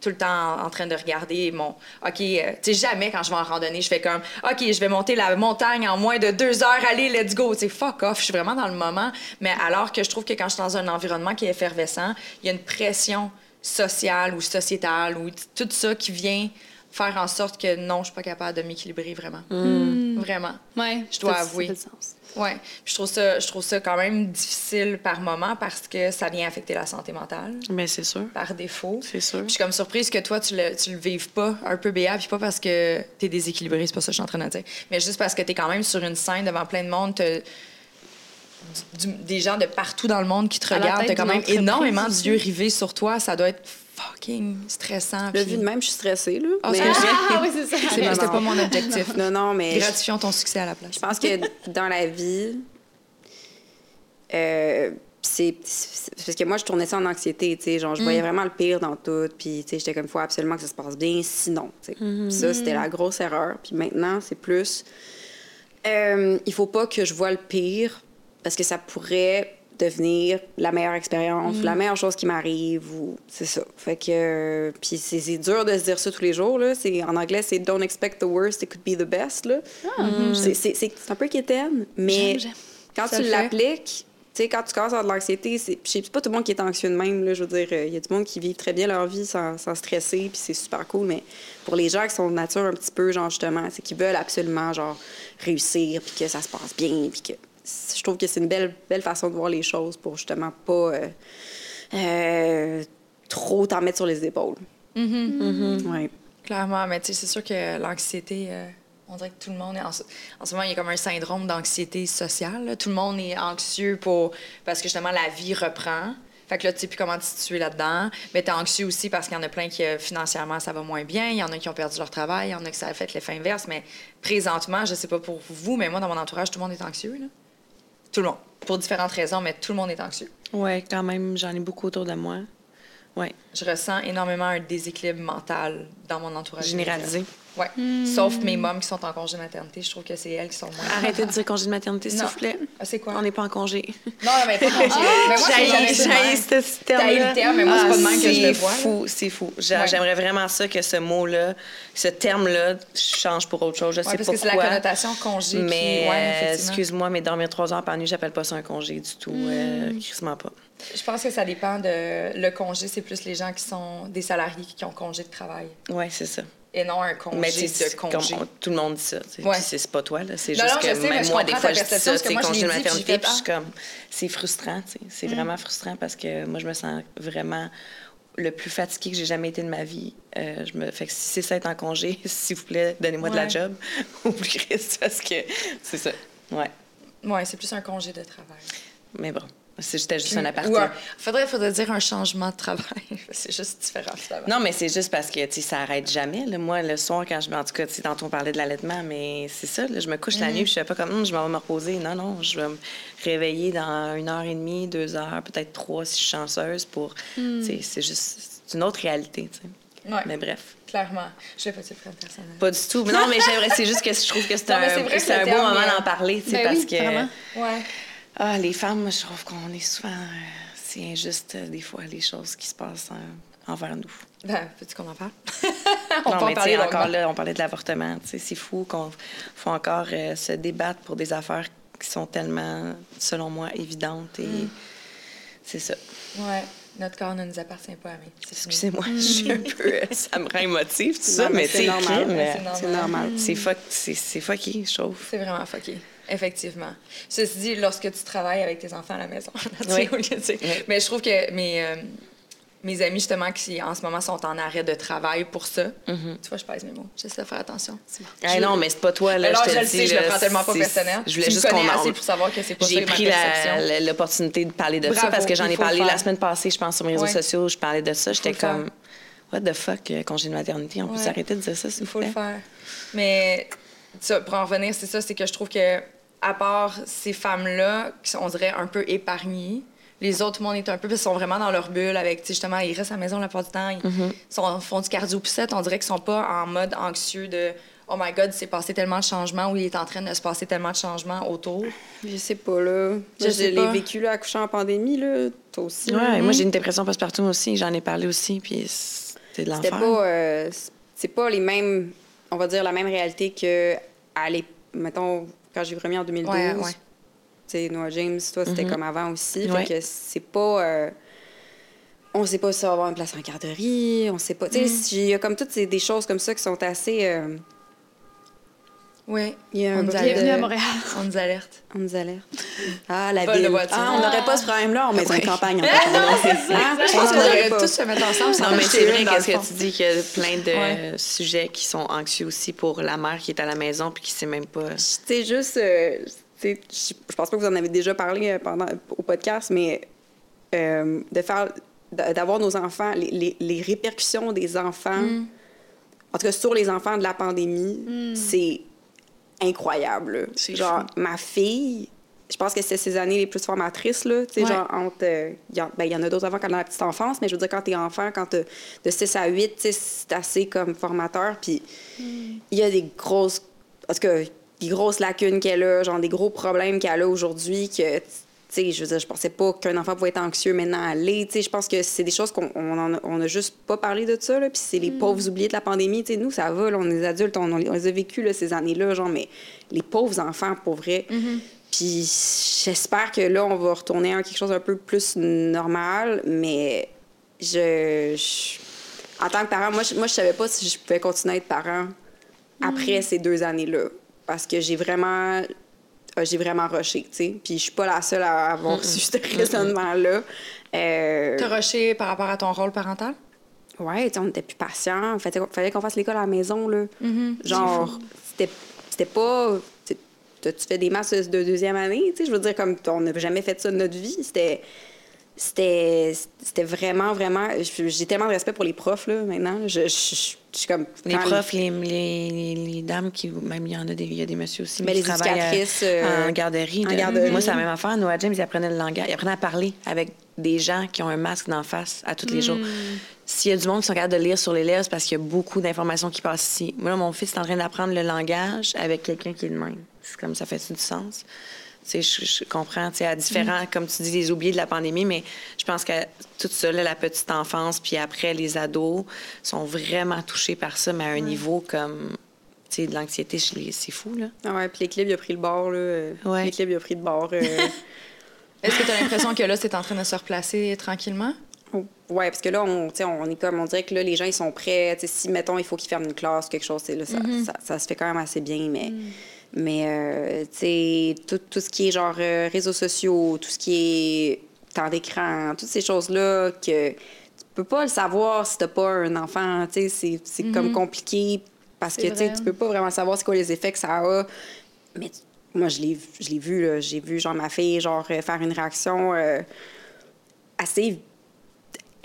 tout le temps en, train de regarder mon OK, euh, tu sais jamais quand je vais en randonnée, je fais comme OK, je vais monter la montagne en moins de deux heures, allez, let's go, tu sais fuck off, je suis vraiment dans le moment, mais alors que je trouve que quand je suis dans un environnement qui est effervescent, il y a une pression sociale ou sociétale ou tout ça qui vient faire en sorte que non, je suis pas capable de m'équilibrer vraiment. Vraiment. Ouais, Je dois ça- ça avouer. fait sens. Puis je trouve ça je trouve ça quand même difficile par moment parce que ça vient affecter la santé mentale Mais c'est sûr. par défaut. C'est sûr. Puis je suis comme surprise que toi, tu le, tu le vives pas un peu béat, puis pas parce que t'es déséquilibré, c'est pas ça que je suis en train de dire, mais juste parce que t'es quand même sur une scène devant plein de monde, t'as du- des gens de partout dans le monde qui te À regardent, t'as quand même énormément d'yeux rivés sur toi, ça doit être fucking stressant. Le puis- vu de même, je suis stressée, là. Ah, mais... c'est? *laughs* Ah oui, c'est ça. C'est- Non, C'était pas mon objectif. Non, non, mais Gratifions ton succès à la place. je pense que dans la vie, euh, c'est parce que moi, je tournais ça en anxiété, tu sais. Genre, je voyais vraiment le pire dans tout. Puis, tu sais, j'étais comme, faut absolument que ça se passe bien, sinon, tu sais. Puis Ça, c'était la grosse erreur. Puis maintenant, c'est plus, euh, il faut pas que je vois le pire parce que ça pourrait devenir la meilleure expérience, la meilleure chose qui m'arrive, ou c'est ça. Fait que, euh, puis c'est dur de se dire ça tous les jours, là. C'est, en anglais, c'est « don't expect the worst, it could be the best », là. C'est- C'est c'est- c'est un peu quétaine, mais quand Ça tu l'appliques, tu sais, quand tu commences à avoir de l'anxiété, c'est pas tout le monde qui est anxieux de même, là, je veux dire, euh, il y a du monde qui vit très bien leur vie sans, sans stresser, puis c'est super cool, mais pour les gens qui sont de nature un petit peu, genre, justement, c'est qu'ils veulent absolument, genre, réussir, puis que ça se passe bien, puis que je trouve que c'est une belle, belle façon de voir les choses pour, justement, pas euh, euh, trop t'en mettre sur les épaules. Ouais. Clairement, mais tu sais, c'est sûr que l'anxiété, euh, on dirait que tout le monde est en, ce- en ce moment, il y a comme un syndrome d'anxiété sociale. là. Tout le monde est anxieux pour parce que justement la vie reprend. Fait que là, tu sais plus comment te situer là-dedans. Mais t'es anxieux aussi parce qu'il y en a plein qui, financièrement, ça va moins bien. Il y en a qui ont perdu leur travail. Il y en a qui ça a fait l'effet inverse. Mais présentement, je sais pas pour vous, mais moi, dans mon entourage, tout le monde est anxieux. Là. Tout le monde. Pour différentes raisons, mais tout le monde est anxieux. Ouais, quand même, j'en ai beaucoup autour de moi. Ouais, Je ressens énormément un déséquilibre mental dans mon entourage. généralisé. Ouais. Sauf mes mômes qui sont en congé maternité, je trouve que c'est elles qui sont moins. Arrêtez de dire congé de maternité, s'il vous plaît. Ah, c'est quoi? On n'est pas en congé. Non, mais pas congé. *laughs* mais moi, de même. ce eu le terme, mais moi, c'est pas de même que je le vois. C'est fou, c'est fou. Ouais. J'aimerais vraiment ça que ce mot-là, ce terme-là, change pour autre chose. Je Ouais, sais parce pas que c'est la pourquoi. connotation congé. Mais puis, ouais, euh, excuse-moi, mais dormir trois heures par nuit, j'appelle pas ça un congé du tout. Euh, Hmm. crissement pas. Je pense que ça dépend de. Le congé, c'est plus les gens qui sont des salariés qui ont congé de travail Ouais, c'est ça. Et non un congé Mais de congé. comme on- tout le monde dit ça. Ouais. C'est pas toi, là. C'est juste non, que sais, même moi, des fois, je dis ça, c'est congé de maternité, puis je suis comme, c'est frustrant, tu sais. C'est Mm. vraiment frustrant parce que moi, je me sens vraiment le plus fatiguée que j'ai jamais été de ma vie. Euh, je me... Fait que si c'est ça être en congé, *laughs* s'il vous plaît, donnez-moi de la Ouais. job *laughs* Christ, parce que c'est ça. Ouais. Ouais, c'est plus un congé de travail. Mais bon, c'est juste, un aparté. Ou un- faudrait, faudrait dire un changement de travail. *laughs* c'est juste différent, finalement. Non, mais c'est juste parce que, tu sais, ça arrête jamais. là. Moi, le soir, quand je me... En tout cas, tu sais, tantôt, on parlait de l'allaitement, mais c'est ça, là, je me couche la nuit, puis je fais pas comme, Hum, je m'en vais me reposer. Non, non, je vais me réveiller dans une heure et demie, deux heures, peut-être trois si je suis chanceuse pour... Mm. Tu sais, c'est juste... C'est une autre réalité, tu sais. Ouais. Mais bref. Clairement. Je vais pas te le prendre personnel. Pas du tout. Mais non, mais. C'est juste que je trouve que c'est *laughs* un, un beau moment euh, d'en parler, tu sais, ben parce oui, que... vraiment. Ouais. Ah, les femmes, je trouve qu'on est souvent... euh, C'est injuste, euh, des fois, les choses qui se passent euh, envers nous. Ben, peux-tu qu'on en parle? *laughs* on non, peut en mais parler encore là, on parlait de l'avortement. C'est fou qu'on faut encore euh, se débattre pour des affaires qui sont tellement, selon moi, évidentes. Et Mm. c'est ça. Ouais, notre corps ne nous appartient pas, mais c'est fini. Excusez-moi, je suis un peu... *laughs* ça me rend émotive, tout ça, Non, mais mais c'est normal. c'est normal. c'est fuck- c'est- fucké, je trouve. C'est vraiment fucké. Effectivement. Ceci dit, lorsque tu travailles avec tes enfants à la maison, *laughs* Oui. Oui. mais je trouve que mes, euh, mes amis, justement, qui en ce moment sont en arrêt de travail pour ça, tu vois, je pèse mes mots. J'essaie de faire attention. Ah non, mais c'est pas toi, là, Alors, je je te le dis, sais, je le prends tellement pas personnel. Je voulais tu juste qu'on assez pour savoir que c'est pas J'ai pris l'opportunité de parler de ça parce que j'en il ai le parlé la semaine passée, je pense, sur mes réseaux Ouais. sociaux. Je parlais de ça. J'étais le comme, what the fuck, euh, congé de maternité. On peut s'arrêter de dire ça, s'il Il vous faut le plaît? faire. Mais ça, pour en revenir, c'est ça, c'est que je trouve que à part ces femmes-là, qui sont, on dirait, un peu épargnées, les autres, tout le monde est un peu... Parce qu'ils sont vraiment dans leur bulle avec, tu sais, justement, ils restent à la maison la plupart du temps, ils Mm-hmm. sont- font du cardio-poussette, on dirait qu'ils sont pas en mode anxieux de « Oh my God, il s'est passé tellement de changements » ou « Il est en train de se passer tellement de changements autour. Je sais pas, là. Je Je l'ai vécu, là, accouchant en pandémie, là. Toi aussi. là. Ouais, moi, j'ai une dépression postpartum aussi. J'en ai parlé aussi, puis c'était de C'était l'enfer. pas... euh, c'est pas les mêmes... On va dire la même réalité que... À l'ép- mettons, quand j'ai remis en 2012. Ouais, ouais. Tu sais, Noah James, toi, c'était Mhm. comme avant aussi. Ouais. Fait que c'est pas... euh, on sait pas si ça va avoir une place en garderie, on sait pas... Tu sais, il y a comme toutes ces, des choses comme ça qui sont assez... euh, Oui, il y a On un. Bienvenue à Montréal. on nous alerte. On nous alerte. Ah, la ville. voiture. Ah, on n'aurait pas ce problème-là, on mettrait une campagne en fait. non, c'est ça. Ah, Je pense qu'on devrait tous se mettre ensemble. Non, mais c'est vrai qu'est-ce que tu dis qu'il y a plein de Ouais. sujets qui sont anxieux aussi pour la mère qui est à la maison puis qui sait même pas. C'est juste, euh, tu sais, je pense pas que vous en avez déjà parlé euh, pendant, au podcast, mais euh, de faire, d'a- d'avoir nos enfants, les, les- les répercussions des enfants, Mm. en tout cas sur les enfants de la pandémie, c'est incroyable. Genre, fou. ma fille, je pense que c'est ses années les plus formatrices, là. Tu sais, Ouais. genre, entre. euh, y en- ben, il y en a d'autres avant quand dans la petite enfance, mais je veux dire, quand t'es enfant, quand t'as de 6 à 8, tu sais, c'est assez comme formateur. Puis il y a des grosses. En tout cas, des grosses lacunes qu'elle a, genre des gros problèmes qu'elle a aujourd'hui que. Sais, je veux dire, je pensais pas qu'un enfant pouvait être anxieux maintenant à. Tu sais, je pense que c'est des choses qu'on on en a, on a juste pas parlé de ça, là. Puis c'est les pauvres oubliés de la pandémie. Tu sais, nous, ça va, là, on est adultes, on, on les- a vécus, là, ces années-là, genre, mais les pauvres enfants, pour vrai. Puis j'espère que là, on va retourner à quelque chose un peu plus normal, mais je, je- en tant que parent, moi, je, moi, je savais pas si je pouvais continuer à être parent après ces deux années-là. Parce que j'ai vraiment. J'ai vraiment rushé, tu sais. Puis je suis pas la seule à avoir su ce raisonnement-là. Euh, T'as rushé par rapport à ton rôle parental? Ouais, on était plus patients. Fallait, fallait qu'on fasse l'école à la maison, là. Genre, c'était pas... tu fais des masses de de deuxième année, tu sais, je veux dire, comme on n'a jamais fait ça de notre vie. C'était... C'était vraiment, vraiment... J'ai tellement de respect pour les profs, là, maintenant. Je, je, je- je suis comme... Les profs, les, les, les, dames qui. Même il y en a des, il y a des messieurs aussi. Mais les travaillent, euh, éducatrices, euh, en garderie. en de- garderie. Moi, c'est la même affaire. Noah James, ils apprenaient le langage. Ils apprenaient à parler avec des gens qui ont un masque d'en face à tous les jours. S'il y a du monde qui sont capables de lire sur les lèvres, c'est parce qu'il y a beaucoup d'informations qui passent ici. Moi, là, mon fils est en train d'apprendre le langage avec quelqu'un qui est le même. C'est comme ça fait du sens? Je, je comprends, tu sais, à différents, comme tu dis, les oubliés de la pandémie, mais je pense que tout ça, là, la petite enfance, puis après, les ados sont vraiment touchés par ça, mais à un niveau comme, tu sais, de l'anxiété, c'est fou, là. Ah ouais, puis l'équilibre, il a pris le bord, là. euh, Ouais. L'équilibre, il a pris le bord. euh, *laughs* Est-ce que tu as l'impression que là, c'est en train de se replacer tranquillement? Ouais, parce que là, on, on est comme, on dirait que là, les gens, ils sont prêts. Si, mettons, il faut qu'ils ferment une classe, quelque chose, là, ça, ça, ça se fait quand même assez bien, mais, mais euh, tu sais, tout, tout ce qui est genre euh, réseaux sociaux, tout ce qui est temps d'écran, toutes ces choses-là que tu peux pas le savoir si t'as pas un enfant, tu sais, c'est, c'est comme compliqué parce que, tu sais, tu peux pas vraiment savoir c'est quoi les effets que ça a. Mais moi, je l'ai, je l'ai vu, là. J'ai vu, genre, ma fille, genre, euh, faire une réaction euh, assez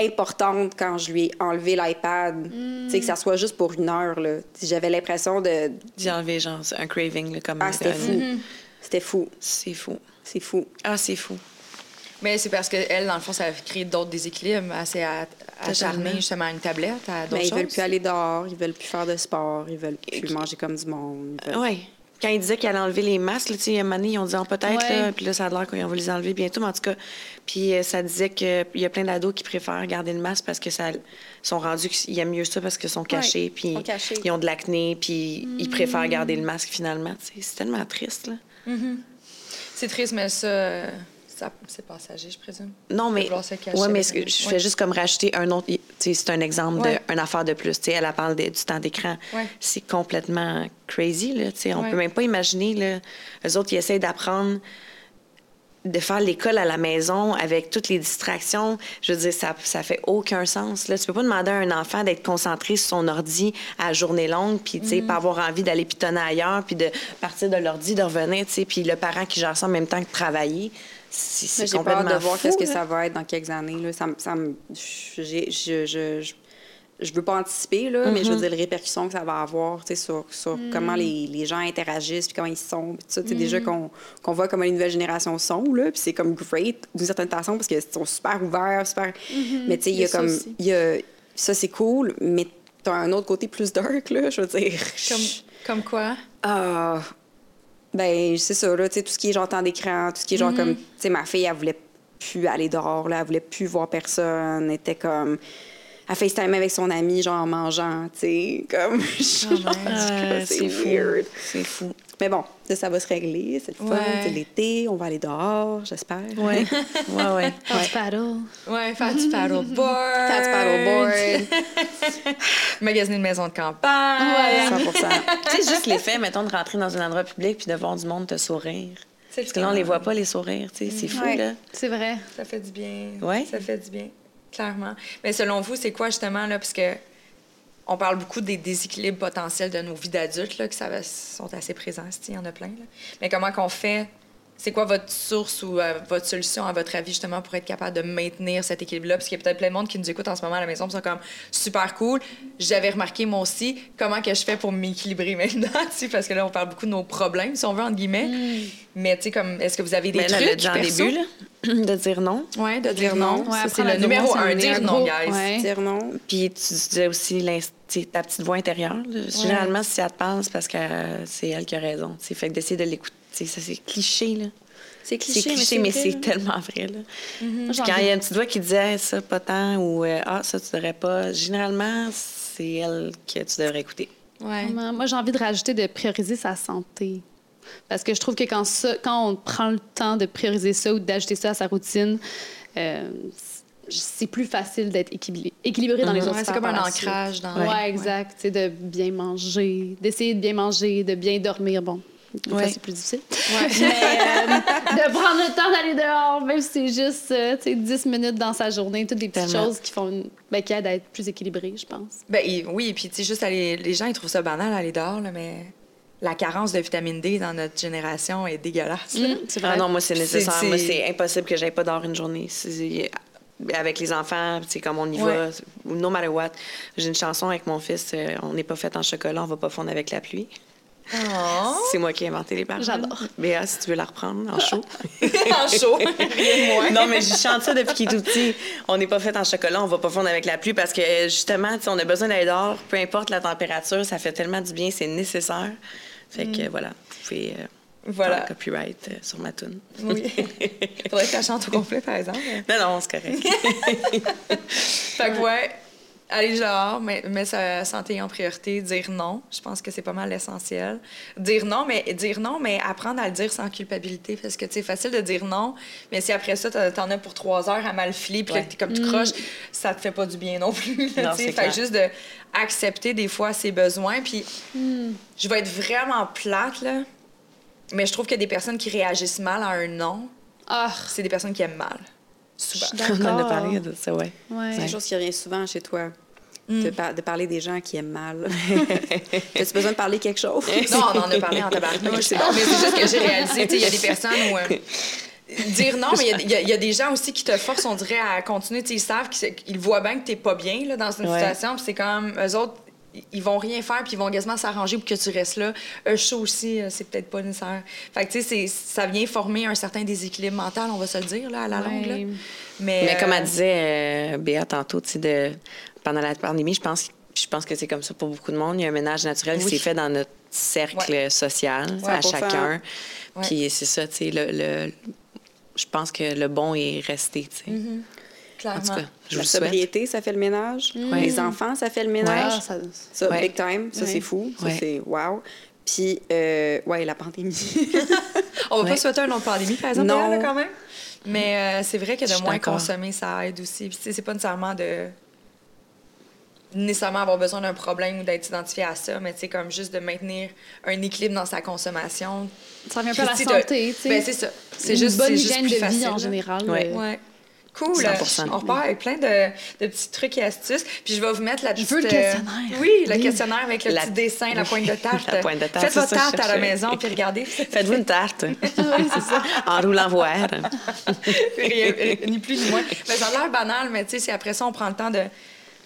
importante quand je lui ai enlevé l'iPad. Tu sais, que ça soit juste pour une heure, là. J'avais l'impression de... D'y enlever, genre, un craving, là, comme. Ah, c'était fou. C'était fou. C'est fou. C'est fou. Ah, c'est fou. Mais c'est parce qu'elle, dans le fond, ça a créé d'autres déséquilibres assez à- acharnés Totalement. justement à une tablette, à d'autres Mais ils choses. veulent plus aller dehors, ils veulent plus faire de sport, ils veulent plus manger comme du monde. veulent- Oui. Quand ils disaient qu'ils allaient enlever les masques, là, un moment donné, ils ont dit, Ah, peut-être, Ouais. là, puis là, ça a l'air qu'on va les enlever bientôt, mais en tout cas, puis euh, ça disait qu'il y a plein d'ados qui préfèrent garder le masque parce que ça sont rendus qu'ils aiment mieux ça parce qu'ils sont cachés, puis ils ont de l'acné, puis ils préfèrent garder le masque finalement. tu sais. C'est tellement triste, là. C'est triste, mais ça, euh, ça c'est passager, je présume? Non, mais, mais que- je ouais. fais juste comme rajouter un autre. C'est un exemple Ouais. d'une affaire de plus. Elle, elle parle de- du temps d'écran. Ouais. C'est complètement crazy. Là, on Ouais. peut même pas imaginer. Là, eux autres, ils essayent d'apprendre de faire l'école à la maison avec toutes les distractions. Je veux dire, ça, ça fait aucun sens. Là. Tu peux pas demander à un enfant d'être concentré sur son ordi à journée longue, puis tu sais, Mm. pas avoir envie d'aller pitonner ailleurs, puis de partir de l'ordi, de revenir, tu sais, puis le parent qui gère ça en même temps que travailler. C'est Mais J'ai peur complètement de voir qu'est-ce que ça va être dans quelques années. Là. Ça, ça me- j'ai- je, je, je, je veux pas anticiper, là, mais je Mm-hmm. veux dire les répercussions que ça va avoir sur, sur comment les, les gens interagissent, puis comment ils sont. Puis ça, déjà Mm-hmm. qu'on qu'on voit comment les nouvelles générations sont, là, puis c'est comme great d'une certaine façon parce qu'ils sont super ouverts, super. Mais tu sais, il y a comme. y a, ça, c'est cool, mais t'as un autre côté plus dark, là, je veux dire. Comme, comme quoi? Ah, ben, c'est ça, là, tu sais, tout ce qui est genre temps d'écran, tout ce qui est genre Mm-hmm. comme, tu sais, ma fille, elle voulait plus aller dehors, là, elle voulait plus voir personne, elle était comme, elle FaceTime avec son ami, genre en mangeant, tu sais, comme, *laughs* genre, Ah, c'est fou. weird. C'est fou. Mais bon, ça, ça va se régler, c'est le fun, Ouais. c'est l'été, on va aller dehors, j'espère. Ouais. *laughs* ouais, ouais. Faire du paddle. Ouais, faire du paddleboard. Faire du paddleboard, *laughs* Magasiner une maison de campagne. 100 tu sais, juste l'effet, mettons, de rentrer dans un endroit public puis de voir du monde te sourire. C'est Parce que là, on les voit pas, les sourires, tu sais. C'est fou, Ouais. là. C'est vrai. Ça fait du bien. Ouais. Ça fait du bien, clairement. Mais selon vous, c'est quoi justement, là, parce que on parle beaucoup des déséquilibres potentiels de nos vies d'adultes, là, qui ça va- sont assez présents, si, il y en a plein. là. Mais comment qu'on fait? C'est quoi votre source ou euh, votre solution, à votre avis, justement, pour être capable de maintenir cet équilibre-là? Parce qu'il y a peut-être plein de monde qui nous écoute en ce moment à la maison, qui sont comme super cool. J'avais remarqué, moi aussi, comment que je fais pour m'équilibrer maintenant, *laughs* tu sais, parce que là, on parle beaucoup de nos problèmes, si on veut, entre guillemets. Mais, tu sais, comme, est-ce que vous avez des Mais là, trucs en perso? début, là, *clears throat* de dire non. Ouais, de dire non. Ouais, c'est le dire numéro un, dire non, guys. ouais. Dire non. Puis tu disais aussi ta petite voix intérieure. là. Généralement, si elle te parle, c'est parce que euh, c'est elle qui a raison. tu sais. Fait que d'essayer de l'écouter, tu sais, ça c'est cliché, là. C'est C'est cliché, mais c'est tellement vrai, là. Quand envie- il y a une petite voix qui disait Hey, ça, pas tant, ou euh, ah, ça, tu devrais pas, généralement, c'est elle que tu devrais écouter. Ouais. Moi, j'ai envie de rajouter de prioriser sa santé. Parce que je trouve que quand, ça, quand on prend le temps de prioriser ça ou d'ajouter ça à sa routine, euh, c'est plus facile d'être équilibré, équilibré dans les Ouais, autres c'est sphères comme un ancrage dans- Ouais, Ouais. exact. C'est de bien manger, d'essayer de bien manger, de bien dormir. Bon, des fois, Ouais. c'est plus difficile. *laughs* Mais euh, de prendre le temps d'aller dehors, même si c'est juste euh, tu sais, 10 minutes dans sa journée, toutes des petites Tellement. choses qui, font une- ben, qui aident à être plus équilibré, je pense. Ben, et- oui, et puis tu sais, juste aller, les gens, ils trouvent ça banal aller dehors, là, mais la carence de vitamine D dans notre génération est dégueulasse. là. c'est Ah non, moi, c'est C'est- nécessaire. c'est- Moi, c'est impossible que j'aille pas dehors une journée. C'est- Avec les enfants, c'est comme on y Ouais. va, no matter what. J'ai une chanson avec mon fils, euh, on n'est pas fait en chocolat, on va pas fondre avec la pluie. Oh. C'est moi qui ai inventé les paroles. J'adore. Béa, si tu veux la reprendre en chaud. *laughs* en chaud, rien de moins. non, mais je chante ça depuis qu'il est tout petit. On n'est pas fait en chocolat, on va pas fondre avec la pluie parce que euh, justement, on a besoin d'aller dehors, peu importe la température, ça fait tellement du bien, c'est nécessaire. Fait que voilà, vous pouvez euh, Voilà. copyright euh, sur ma tune. Oui. *laughs* Faudrait que tu la chantes au complet, par exemple. Non, non, c'est correct. *laughs* Fait que, ouais, aller dehors, mais mettre sa santé en priorité, dire non. Je pense que c'est pas mal l'essentiel. Dire non, mais dire non, mais apprendre à le dire sans culpabilité. Parce que, c'est facile de dire non, mais si après ça, t'en as pour trois heures à mal filer, puis Ouais. t'es comme tu croches, ça te fait pas du bien non plus. là, Non, fait clair. juste de accepter des fois ses besoins. Puis je vais être vraiment plate, là, mais je trouve que des personnes qui réagissent mal à un non, Ah, c'est des personnes qui aiment mal. Souvent. *laughs* on en a parlé de ça, ouais. ouais. C'est quelque chose qui revient souvent chez toi. Mm. De, par- de parler des gens qui aiment mal. *laughs* As-tu besoin de parler quelque chose? Non, on en a parlé en tabarnak. *laughs* c'est bon. Mais c'est juste que j'ai réalisé, tu sais, il y a des personnes où... euh, dire non, mais il y a- y, y des gens aussi qui te forcent, on dirait, à continuer. Tu sais, ils savent qu'ils ils voient bien que t'es pas bien là, dans une Ouais. situation. Puis c'est comme, eux autres, ils vont rien faire, puis ils vont quasiment s'arranger pour que tu restes là. Eux, chaud aussi, euh, c'est peut-être pas nécessaire. Fait que, tu sais, ça vient former un certain déséquilibre mental, on va se le dire, là, à la longue. Ouais. Mais, Mais comme euh, elle disait, euh, Béa, tantôt, tu sais, de... pendant la pandémie, je pense, je pense que c'est comme ça pour beaucoup de monde. Il y a un ménage naturel qui s'est fait dans notre cercle social Ouais, à chacun. Ouais. Puis c'est ça, tu sais, le, le- je pense que le bon est resté, tu sais. En Clairement. tout cas, je La vous le souhaite. sobriété, ça fait le ménage. Les enfants, ça fait le ménage. Ah, ça- Ça, Ouais. big time. Ça, Ouais. c'est fou. Ça, Ouais. c'est wow. Puis, euh, ouais, la pandémie. *laughs* On va pas Ouais. souhaiter un autre pandémie, par exemple, Non. Là, quand même. Mais euh, c'est vrai que de moins consommer, ça aide aussi. Puis, tu sais, c'est pas nécessairement de nécessairement avoir besoin d'un problème ou d'être identifié à ça, mais tu sais, comme juste de maintenir un équilibre dans sa consommation. Ça revient un peu à la santé, tu sais. Ben, c'est ça. C'est Une juste, bonne c'est juste hygiène plus de facile. vie en général. Ouais. euh, Ouais. Cool. 100%. On repart avec plein de, de petits trucs et astuces. Puis je vais vous mettre la petite... veux le euh, questionnaire. Oui, le Oui. questionnaire avec le La- petit dessin, la pointe de tarte. *laughs* La pointe de tarte, Faites c'est votre ça, tarte je à la maison, puis regardez. *laughs* Faites-vous une tarte. *laughs* En roulant voir. Rien- ni plus ni moins. Ben, ça a l'air banal, mais tu sais, si après ça, on prend le temps de,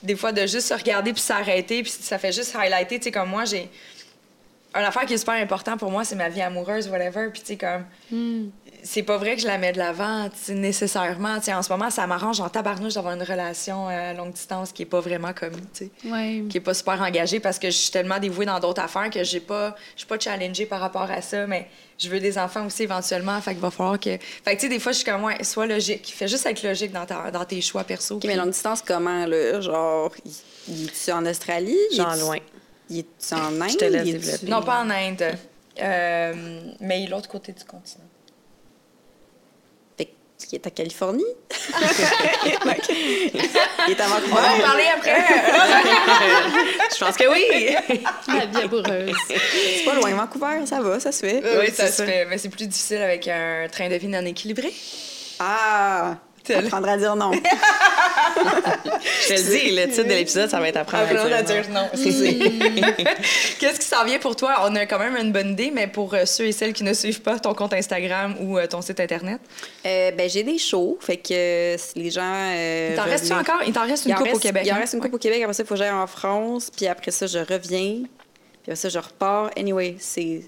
des fois, de juste se regarder puis s'arrêter, puis ça fait juste highlighter. Tu sais, comme moi, j'ai. Une affaire qui est super important pour moi, c'est ma vie amoureuse, whatever. Puis, tu sais, comme. C'est pas vrai que je la mets de l'avant, tu sais, nécessairement. Tu sais, en ce moment, ça m'arrange en tabarnouche d'avoir une relation euh, à longue distance qui est pas vraiment commis, tu sais Ouais. qui est pas super engagée parce que je suis tellement dévouée dans d'autres affaires que j'ai pas je suis pas challengée par rapport à ça mais je veux des enfants aussi éventuellement fait qu'il va falloir que fait que tu sais des fois je suis comme ouais sois logique fais juste être logique dans, ta- dans tes choix perso OK, mais longue distance, comment, là? Genre, il, est-tu en Australie? Genre loin. Il est-tu en Inde? Je te laisse développer. non pas en Inde euh, mais l'autre côté du continent Qu'il est à Californie? il est à Vancouver? on va en parler après *laughs* Je pense que oui. La vie amoureuse. C'est pas loin, Vancouver, ça va, ça se fait. oui ça c'est se ça. fait mais c'est plus difficile avec un train de vie non équilibré Ah! Apprendre à dire non. *laughs* Je te le dis, le titre de l'épisode, ça va être apprendre Apprendre à à dire dire non. *laughs* Qu'est-ce qui s'en vient pour toi? On a quand même une bonne idée, mais pour euh, ceux et celles qui ne suivent pas ton compte Instagram ou euh, ton site Internet, Euh, ben, j'ai des shows, fait que si les gens. euh, il t'en reste encore? Il t'en reste une coupe au Québec. Il en hein? reste une coupe au Québec. Après ça, il faut que j'aille en France. Puis après ça, je reviens. Puis après ça, je repars. Anyway, c'est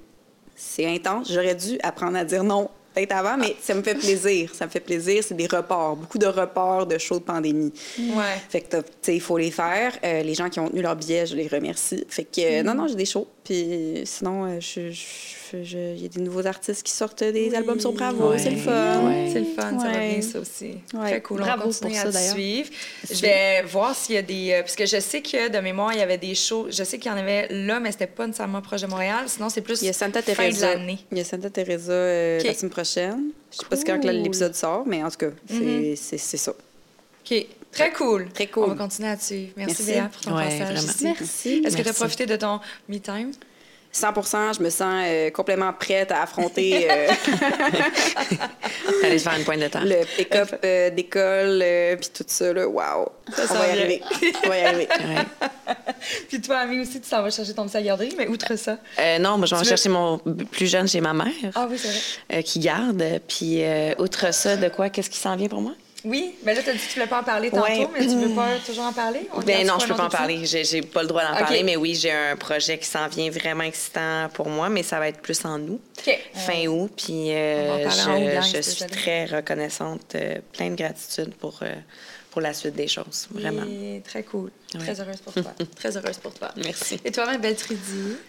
c'est intense. J'aurais dû apprendre à dire non peut-être avant, mais ça me fait plaisir. Ça me fait plaisir. C'est des reports. Beaucoup de reports de shows de pandémie. Ouais. Fait que, tu sais, il faut les faire. Euh, les gens qui ont tenu leur billet, je les remercie. Fait que, euh, non, non, j'ai des shows. Puis sinon, euh, je- je- je- il y a des nouveaux artistes qui sortent des Oui. albums sur Bravo. Ouais. C'est le fun. Ouais. C'est le fun, ça va bien, ça aussi. Ouais. Très cool. Bravo on pour ça, à suivre. Je vais voir s'il y a des... euh, parce que je sais que, de mémoire, il y avait des shows... Je sais qu'il y en avait là, mais c'était pas nécessairement proche de Montréal. Sinon, c'est plus Il y a Santa fin de Teresa. l'année. Il y a Santa Teresa euh, OK. la semaine prochaine. Je sais pas si quand Cool. l'épisode sort, mais en tout cas, c'est Mhm. c'est ça. OK. Très cool. Très cool. On va continuer à suivre. Merci, Merci. Léa, pour ton Ouais, passage ici. Merci. Est-ce que tu as profité de ton me-time? 100 je me sens euh, complètement prête à affronter euh, *laughs* Allez se faire une pointe de tarte. le pick-up euh, d'école, euh, puis tout ça. Là. Wow! Ça On va y arriver. On va y arriver. *laughs* Puis toi, Ami, aussi, tu s'en vas chercher ton petit à garderie, mais outre ça... Euh, non, moi, je vais veux- chercher mon plus jeune chez ma mère, Ah oui, c'est vrai. euh, qui garde. Puis, euh, outre ça, de quoi? Qu'est-ce qui s'en vient pour moi? Oui, mais là, tu as dit que tu voulais pas en parler tantôt, Ouais. mais tu veux pas *clears throat* toujours en parler? On Ben non, je peux un pas en parler. J'ai, pas le droit d'en parler, mais oui, j'ai un projet qui s'en vient vraiment excitant pour moi, mais ça va être plus en août, fin août. Puis euh, je, suis très reconnaissante, euh, plein de gratitude pour, euh, pour la suite des choses, vraiment. Très cool. Ouais. Très heureuse pour toi. *laughs* très heureuse pour toi. Merci. Et toi, ma belle Trudy?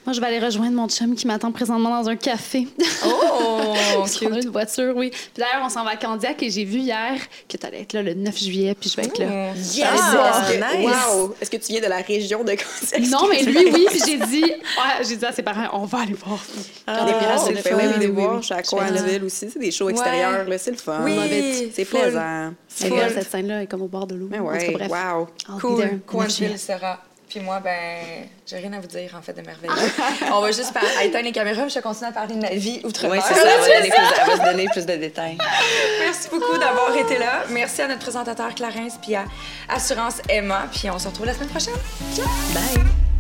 Moi, je vais aller rejoindre mon chum qui m'attend présentement dans un café. Oh, Parce qu'on a une voiture, oui. Puis d'ailleurs, on s'en va à Candiac et j'ai vu hier que tu allais être là le 9 juillet, puis je vais être là. Yes! Ah, Est-ce que, nice. wow! Est-ce que tu viens de la région de Candiac? Non, mais lui, oui. Puis j'ai dit, ouais, j'ai dit à ses parents, on va aller voir. Ah, Des pirates c'est de le fait, fun. oui, oui, oui. Je suis à Coansville aussi. C'est des shows Ouais. extérieurs, là. C'est le fun. Oui, C'est plaisant. C'est cette scène-là est comme au bord de l'eau. Mais ouais, bref. wow. Cool. Coinsville sera. Puis moi, ben, j'ai rien à vous dire, en fait, de merveilleux. On va juste par- éteindre les caméras, puis je continue à parler de ma vie outre-mer. Oui, c'est ça. Elle va, donner plus, elle va se donner plus de détails. Merci beaucoup d'avoir été là. Merci à notre présentateur Clarence, puis à Assurance Emma. Puis on se retrouve la semaine prochaine. Bye!